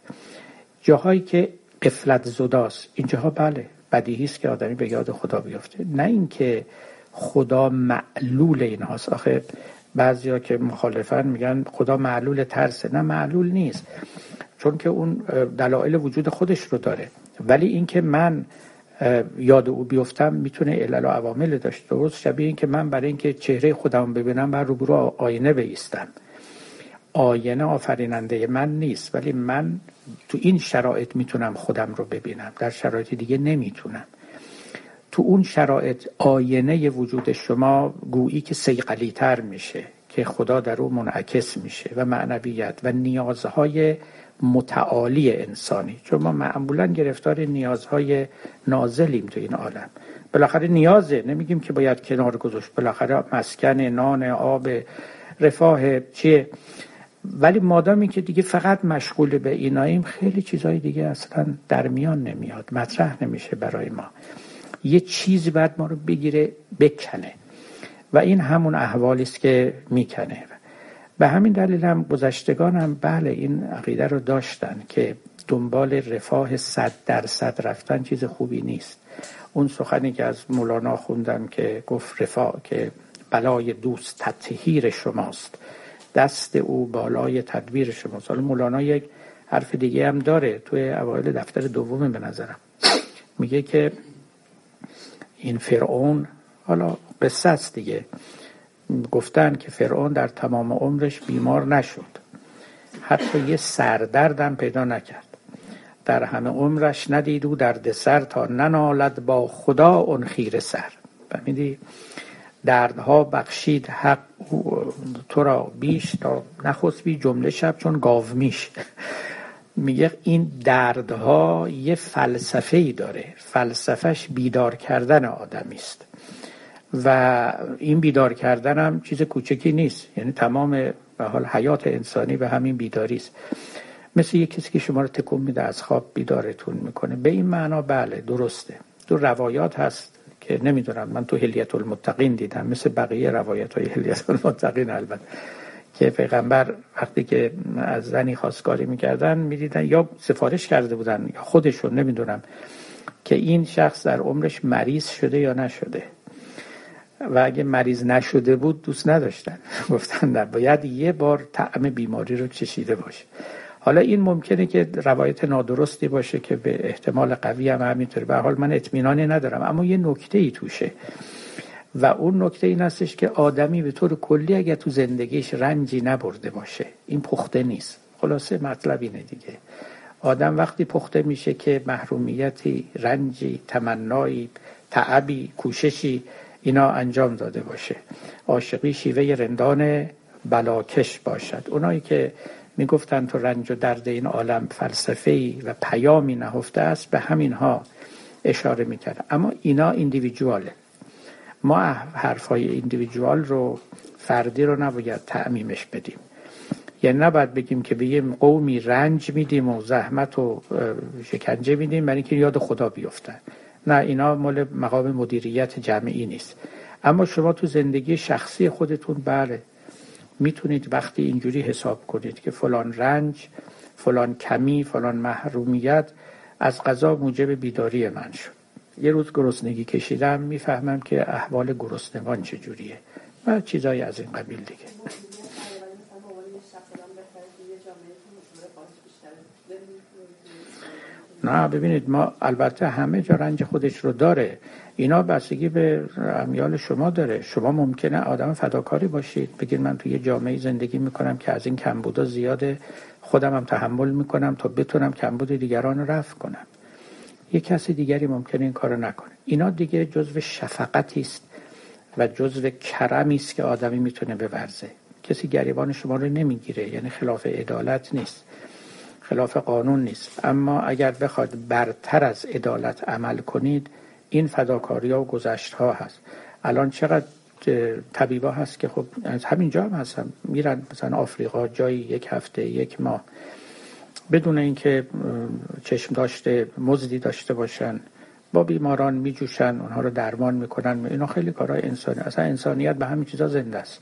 جاهایی که قفلت زداست. اینجاها بله بدیهی است که آدمی به یاد خدا بیفته. نه اینکه خدا معلول این هاست آخه بعضیا که مخالفن میگن خدا معلول ترسه. نه معلول نیست. چون که اون دلایل وجود خودش رو داره. ولی اینکه من یاد او بیفتم می‌تونه علل و عوامل داشته درست شبیه این که من برای اینکه چهره خودم ببینم بر روبرو آینه بیستم. آینه آفریننده من نیست ولی من تو این شرایط می‌تونم خودم رو ببینم. در شرایط دیگه نمی‌تونم. تو اون شرایط آینه وجود شما گویی که سیقلی تر میشه که خدا در او منعکس میشه و معنویت و نیازهای متعالی انسانی. چون ما معمولا گرفتار نیازهای نازلیم تو این عالم. بالاخره نیازه. نمیگیم که باید کنار گذاشت. بالاخره مسکن نان آب رفاه چیه؟ ولی مادامی که دیگه فقط مشغول به ایناییم خیلی چیزهای دیگه اصلا در میان نمیاد مطرح نمیشه برای ما. یه چیزی باید ما رو بگیره بکنه. و این همون احوالی است که می‌کنه. به همین دلیل هم گذشتگان هم بله این عقیده رو داشتن که دنبال رفاه صد درصد رفتن چیز خوبی نیست. اون سخنی که از مولانا خوندم که گفت رفاه که بلای دوست تطهیر شماست. دست او بالای تدبیر شماست حالا مولانا یک حرف دیگه هم داره توی اوایل دفتر دوم به نظرم. میگه که این فرعون حالا قصه است دیگه. گفتن که فرعون در تمام عمرش بیمار نشد. حتی یه سردردم پیدا نکرد. در همه عمرش ندید و درد سر تا ننالد با خدا اون خیر سر. فهمیدی؟ دردها بخشید حق تو را بیش تا بی جمله شب چون گاو میش. میگه این دردها یه فلسفه ای داره. فلسفهش بیدار کردن آدمی است. و این بیدار کردن هم چیز کوچکی نیست. یعنی تمام به حال حیات انسانی به همین بیداری است. مثل یک کسی که شما رو تکون میده از خواب بیدارتون می‌کنه. به این معنا بله درسته. تو روایات هست که نمی‌دونم من تو هلیت المتقین دیدم مثل بقیه روایت های هلیت المتقین البته که پیغمبر وقتی که از زنی خواستگاری می‌کردن می‌دیدن یا سفارش کرده بودن یا خودشون نمی‌دونم که این شخص در عمرش مریض شده یا نشده. و اگه مریض نشده بود دوست نداشتن. گفتن نه باید یه بار طعم بیماری رو چشیده باشه. حالا این ممکنه که روایت نادرستی باشه که به احتمال قوی هم همینطوره. به حال من اطمینانی ندارم اما یه نکته ای توشه. و اون نکته این هستش که آدمی به طور کلی اگر تو زندگیش رنجی نبرده باشه این پخته نیست. خلاصه مطلب اینه دیگه. آدم وقتی پخته میشه که محرومیتی رنجی تمنایی تعبی کوششی اینا انجام داده باشه. عاشقی شیوه رندان بلاکش باشد. اونایی که می‌گفتن تو رنج و درد این عالم فلسفه و پیامی نهفته است به همین ها اشاره می‌کرد. اما اینا ایندیویدواله ما حرفای ایندیویدوال رو فردی رو نباید تعمیمش بدیم. یعنی نباید بگیم که به یه قومی رنج میدیم و زحمت و شکنجه میدیم برای اینکه یاد خدا بیفتن. نه اینا مال مقام مدیریت جمعی نیست. اما شما تو زندگی شخصی خودتون بله می‌تونید وقتی اینجوری حساب کنید که فلان رنج فلان کمی فلان محرومیت از قضا موجب بیداری من شد. یه روز گرسنگی کشیدم می‌فهمم که احوال گرسنگان چجوریه و چیزایی از این قبیل دیگه. نه ببینید ما البته همه جا رنج خودش رو داره. اینا بستگی به امیال شما داره. شما ممکنه آدم فداکاری باشید. بگید من توی یه جامعه زندگی می‌کنم که از این کمبودا زیاده. خودم هم تحمل می‌کنم تا بتونم کمبود دیگران رو رفع کنم. یه کسی دیگری ممکنه این کارو نکنه. اینا دیگه جزو شفقتی است و جزو کرمی است که آدمی می‌تونه بورزه. کسی گریبان شما رو نمی‌گیره. یعنی خلاف عدالت نیست. خلاف قانون نیست. اما اگر بخواد برتر از عدالت عمل کنید این فداکاری ها و گذشت ها هست. الان چقدر طبیبا هست که خب از همینجا هم هستن. میرن مثلا آفریقا جایی یک هفته یک ماه. بدون اینکه چشم داشته مزدی داشته باشن. با بیماران میجوشن اونها رو درمان می‌کنن. اینا خیلی کارهای انسانی. اصلا انسانیت به همین چیزا زنده است.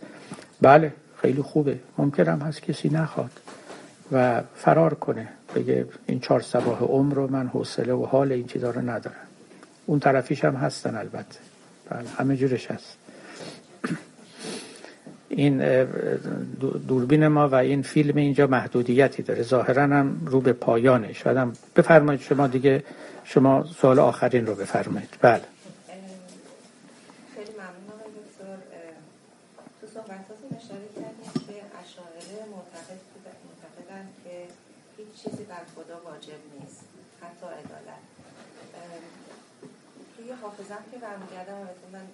بله خیلی خوبه. ممکن هم هست کسی نخواد و فرار کنه. بگه این چهار سباه عمر رو من حوصله و حال این چیزا رو ندارم. اون طرفیش هم هستن البته. بله همه جورش هست. این دوربین ما و این فیلم اینجا محدودیتی داره. ظاهرا هم رو به پایانه. شاید هم بفرمایید شما دیگه شما سوال آخرین رو بفرمایید. بله خیلی ممنون آقای دکتر تو صحبتاتون اشاره کردیم که اشاعره معتقد معتقدن که هیچ چیزی بر خدا واجب نیست حتی عدالت حافظم که برمیگردم من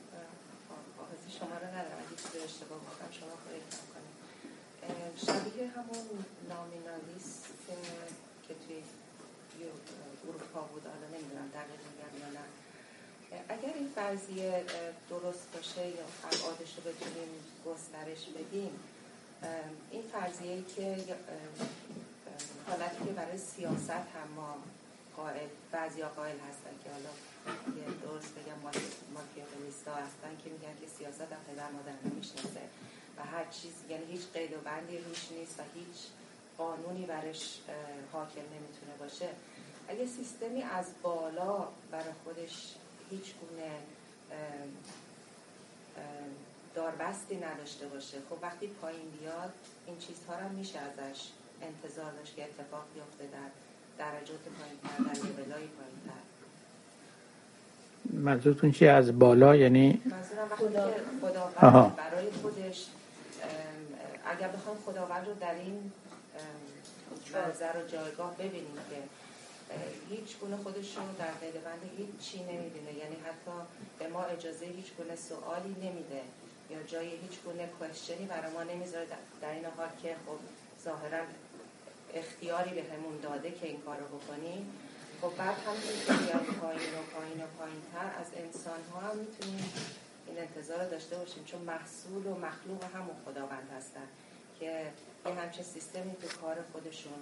حافظی شما رو ندارم. اگه چیزی اشتباه گفتم شما خیلی کم کنید شبیه همون نامینالیست که توی اروپا بود. حالا نمی‌دونم دقیق میگم یا نه. اگر این فرضیه درست باشه یا ابعادش رو بتونیم گسترش بدیم این فرضیه که حالتی که برای سیاست هم ما قائل بعضی قائل هستن که حالا یه درست بگم ماکیاولیستا هستن که میگن که سیاست هم پدر مادر نمی‌شناسه. و هر چیز یعنی هیچ قید و بندی روش نیست و هیچ قانونی برش حاکم نمی‌تونه باشه. اگه سیستمی از بالا برای خودش هیچ گونه داربستی نداشته باشه. خب وقتی پایین بیاد این چیزها رو میشه ازش انتظار داشت که اتفاق بیفته در درجات پایین تر در لیولای پایین تر منظورتون چیه از بالا؟ یعنی که خداوند برای خودش اگر بخوام خداوند رو در این منظر و جایگاه ببینیم که هیچ گونه خودش رو در قید بند هیچ چی نمی‌بینه. یعنی حتی به ما اجازه هیچ گونه سوالی نمیده یا جای هیچ گونه کوشنی برای ما نمی‌ذاره. در این حال که خب ظاهرا اختیاری به همون داده که این کار رو بکنیم. خب بعد هم که پایین و پایین و پایین تر از انسان ها هم می‌تونیم این انتظار رو داشته باشیم چون محصول و مخلوق همون خداوند هستن که یه همچه سیستمی تو کار خودشون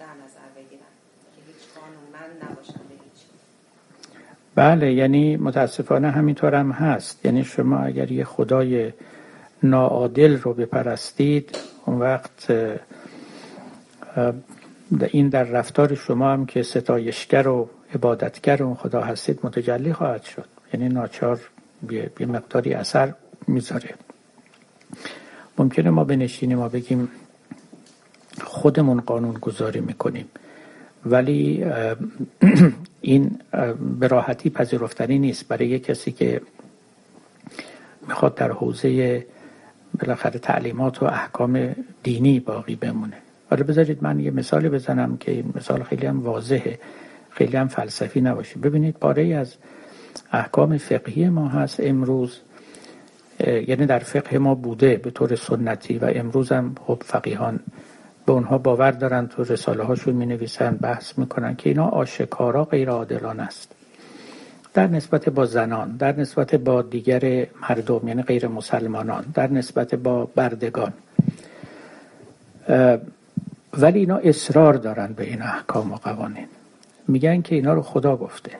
در نظر بگیرن که هیچ قانونمند نباشن به هیچ بله یعنی متاسفانه همینطور هم هست. یعنی شما اگر یه خدای ناعادل رو بپرستید اون وقت این در رفتار شما هم که ستایشگر و عبادتگر اون خدا هستید متجلی خواهد شد. یعنی ناچار یه مقداری اثر می‌ذاره. ممکنه ما بنشینیم و بگیم خودمون قانون گذاری می‌کنیم. ولی این به راحتی پذیرفتنی نیست. برای یه کسی که می‌خواد در حوزه بالاخره تعلیمات و احکام دینی باقی بمونه. حالا بذارید من یه مثالی بزنم که این مثال خیلی هم واضحه. خیلی هم فلسفی نباشه. ببینید پاره از احکام فقهی ما هست. امروز یعنی در فقه ما بوده به طور سنتی و امروز هم خب فقیهان به اونها باور دارن تو رساله هاشون می نویسن بحث می‌کنن که اینا آشکارا غیر عادلان است. در نسبت با زنان در نسبت با دیگر مردم یعنی غیر مسلمانان در نسبت با بردگان. ولی اینا اصرار دارن به این احکام و قوانین. میگن که اینا رو خدا گفته.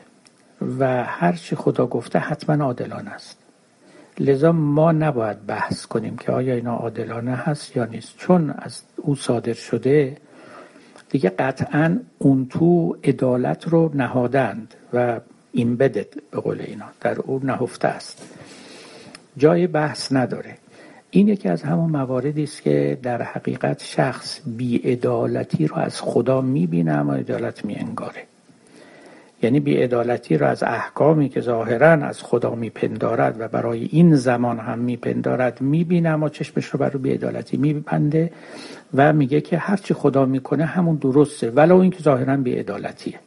و هر چی خدا گفته حتما عادلانه است. لذا ما نباید بحث کنیم که آیا اینا عادلانه هست یا نیست. چون از او صادر شده دیگه قطعا اون تو عدالت رو نهادند و ایمبدد به قول اینا. در او نهفته است. جای بحث نداره. این یکی از همون مواردی است که در حقیقت شخص بیعدالتی رو از خدا می‌بینه اما عدالت میانگاره. یعنی بیعدالتی را از احکامی که ظاهرا از خدا میپندارد و برای این زمان هم میپندارد می‌بینه اما چشمش رو بر رو بیعدالتی میبنده و میگه که هرچی خدا می‌کنه همون درسته ولو اینکه ظاهرا بیعدالتیه.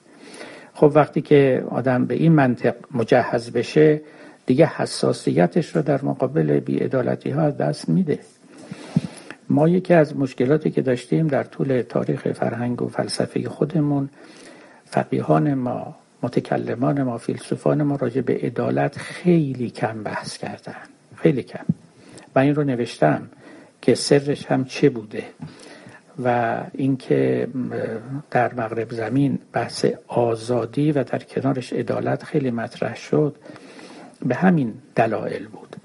خب وقتی که آدم به این منطق مجهز بشه دیگه حساسیتش رو در مقابل بیعدالتی ها دست میده. ما یکی از مشکلاتی که داشتیم در طول تاریخ فرهنگ و فلسفه خودمون فقیهان ما متکلمان ما فیلسوفان ما راجع به عدالت خیلی کم بحث کردن خیلی کم. و این رو نوشتم که سرش هم چه بوده و اینکه در مغرب زمین بحث آزادی و در کنارش عدالت خیلی مطرح شد. به همین دلایل بود.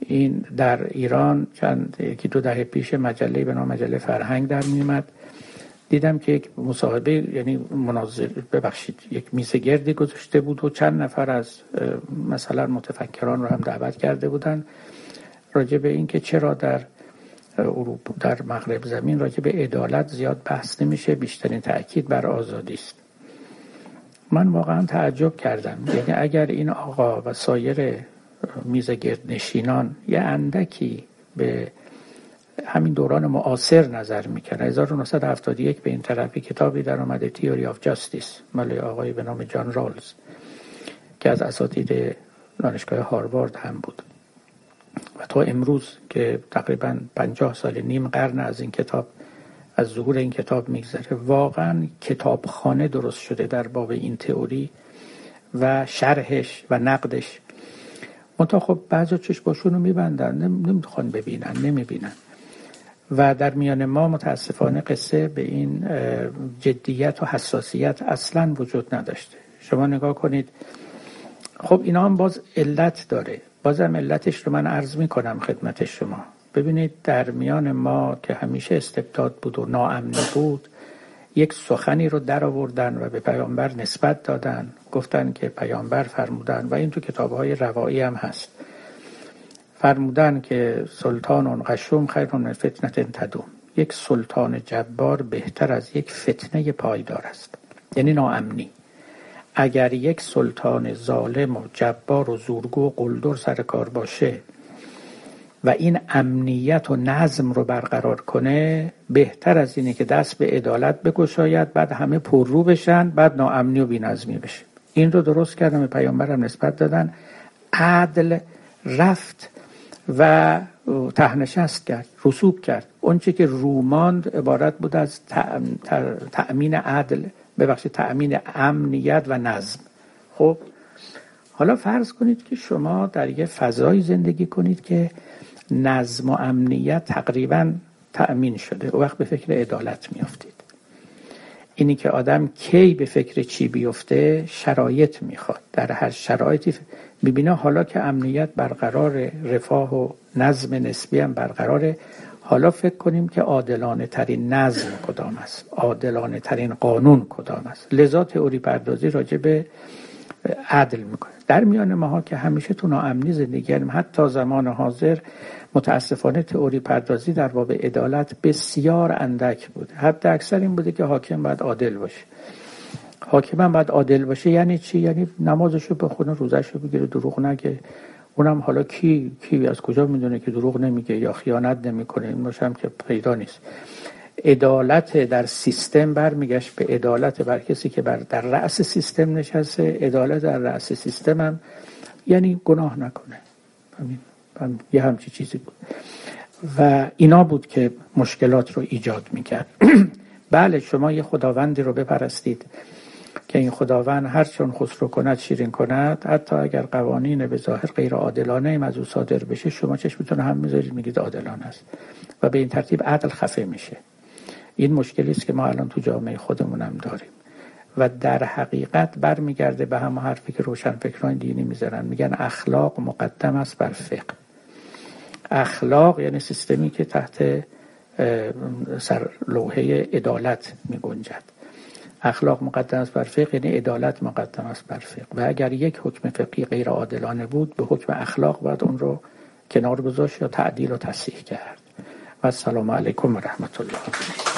این در ایران چند یکی دو دهه پیش مجله به نام مجله فرهنگ در میومد دیدم که یک مصاحبه یعنی مناظر ببخشید یک میز گردی گذاشته بود و چند نفر از مثلا متفکران رو هم دعوت کرده بودن. راجع به اینکه چرا در اروپا در مغرب زمین راجع به عدالت زیاد بحث نمیشه بیشترین تاکید بر آزادی است. من واقعا تعجب کردم. یعنی اگر این آقا و سایر میز گرد نشینان یه اندکی به همین دوران معاصر نظر می‌کنه 1971 به این طرفی کتابی در آمده تیوری آف جاستیس مال آقای به نام جان رالز که از اساتید دانشگاه هاروارد هم بود. و تا امروز که تقریبا پنجاه سال نیم قرن از این کتاب از ظهور این کتاب میگذره. واقعا کتابخانه درست شده در باب این تئوری و شرحش و نقدش. منتها خب بعضا چشماشون رو میبندن نمی‌خوان ببینن نمی‌بینن. و در میان ما متاسفانه قصه به این جدیت و حساسیت اصلا وجود نداشته. شما نگاه کنید خب اینا هم باز علت داره. بازم علتش رو من عرض می کنم خدمت شما. ببینید در میان ما که همیشه استبداد بود و ناامنی بود یک سخنی رو در آوردن و به پیامبر نسبت دادن گفتن که پیامبر فرمودن و این تو کتاب های روایی هم هست. فرمودن که سلطان قشوم خیر من فتنت تدوم. یک سلطان جبار بهتر از یک فتنه پایدار است. یعنی ناامنی. اگر یک سلطان ظالم و جبار و زورگو و قلدر سر کار باشه و این امنیت و نظم رو برقرار کنه بهتر از اینه که دست به عدالت بگشاید بعد همه پررو بشن بعد ناامنی و بینظمی بشه این رو درست کردن به پیامبرم نسبت دادن. عدل رفت و تهنشست کرد رسوب کرد. اونچه که روماند عبارت بود از تأمین عدل ببخشید تأمین امنیت و نظم. خب حالا فرض کنید که شما در یه فضایی زندگی کنید که نظم و امنیت تقریبا تأمین شده. او وقت به فکر عدالت میافتید. اینی که آدم کی به فکر چی بیفته شرایط می‌خواد. در هر شرایطی می‌بینه حالا که امنیت برقرار رفاه و نظم نسبی هم برقراره حالا فکر کنیم که عادلانه ترین نظم کدام است؟ عادلانه ترین قانون کدام است؟ لذا تئوری پردازی راجع به عدل می‌کنه. در میان ماها که همیشه تو ناامنی زندگی کردیم حتی زمان حاضر متاسفانه تئوری پردازی در باب عدالت بسیار اندک بوده حتی اکثر این بوده که حاکم باید عادل باشه. حاکم هم باید عادل باشه. یعنی چی؟ یعنی نمازشو بخونه روزشو بگیره دروغ نگه. اونم حالا کی کی از کجا می‌دونه که دروغ نمیگه یا خیانت نمی‌کنه؟ این باشم که پیدا نیست. عدالت در سیستم برمیگشت به عدالت بر کسی که بر در رأس سیستم نشسته عدالت در رأس سیستم هم. یعنی گناه نکنه. همین یه همچی چیزی بود. و اینا بود که مشکلات رو ایجاد می‌کرد. بله شما یه خداوندی رو بپرستید که این خداوند هر چون خسرو کند شیرین کند حتی اگر قوانین به ظاهر غیر عادلانه ایم از او صادر بشه شما چشمتون هم می‌ذارید میگید عادلانه است. و به این ترتیب عدل خفه میشه. این مشکلی است که ما الان تو جامعه خودمونم داریم. و در حقیقت برمیگرده به همه حرفی که روشنفکران دینی می‌ذارن. میگن اخلاق مقدم است بر فقه. اخلاق یعنی سیستمی که تحت سر لوحه عدالت می گنجد اخلاق مقدم است بر فقه یعنی عدالت مقدم است بر فقه. و اگر یک حکم فقهی غیر عادلانه بود به حکم اخلاق باید اون رو کنار گذاشت یا تعدیل و تصحیح کرد. و السلام علیکم و رحمت الله.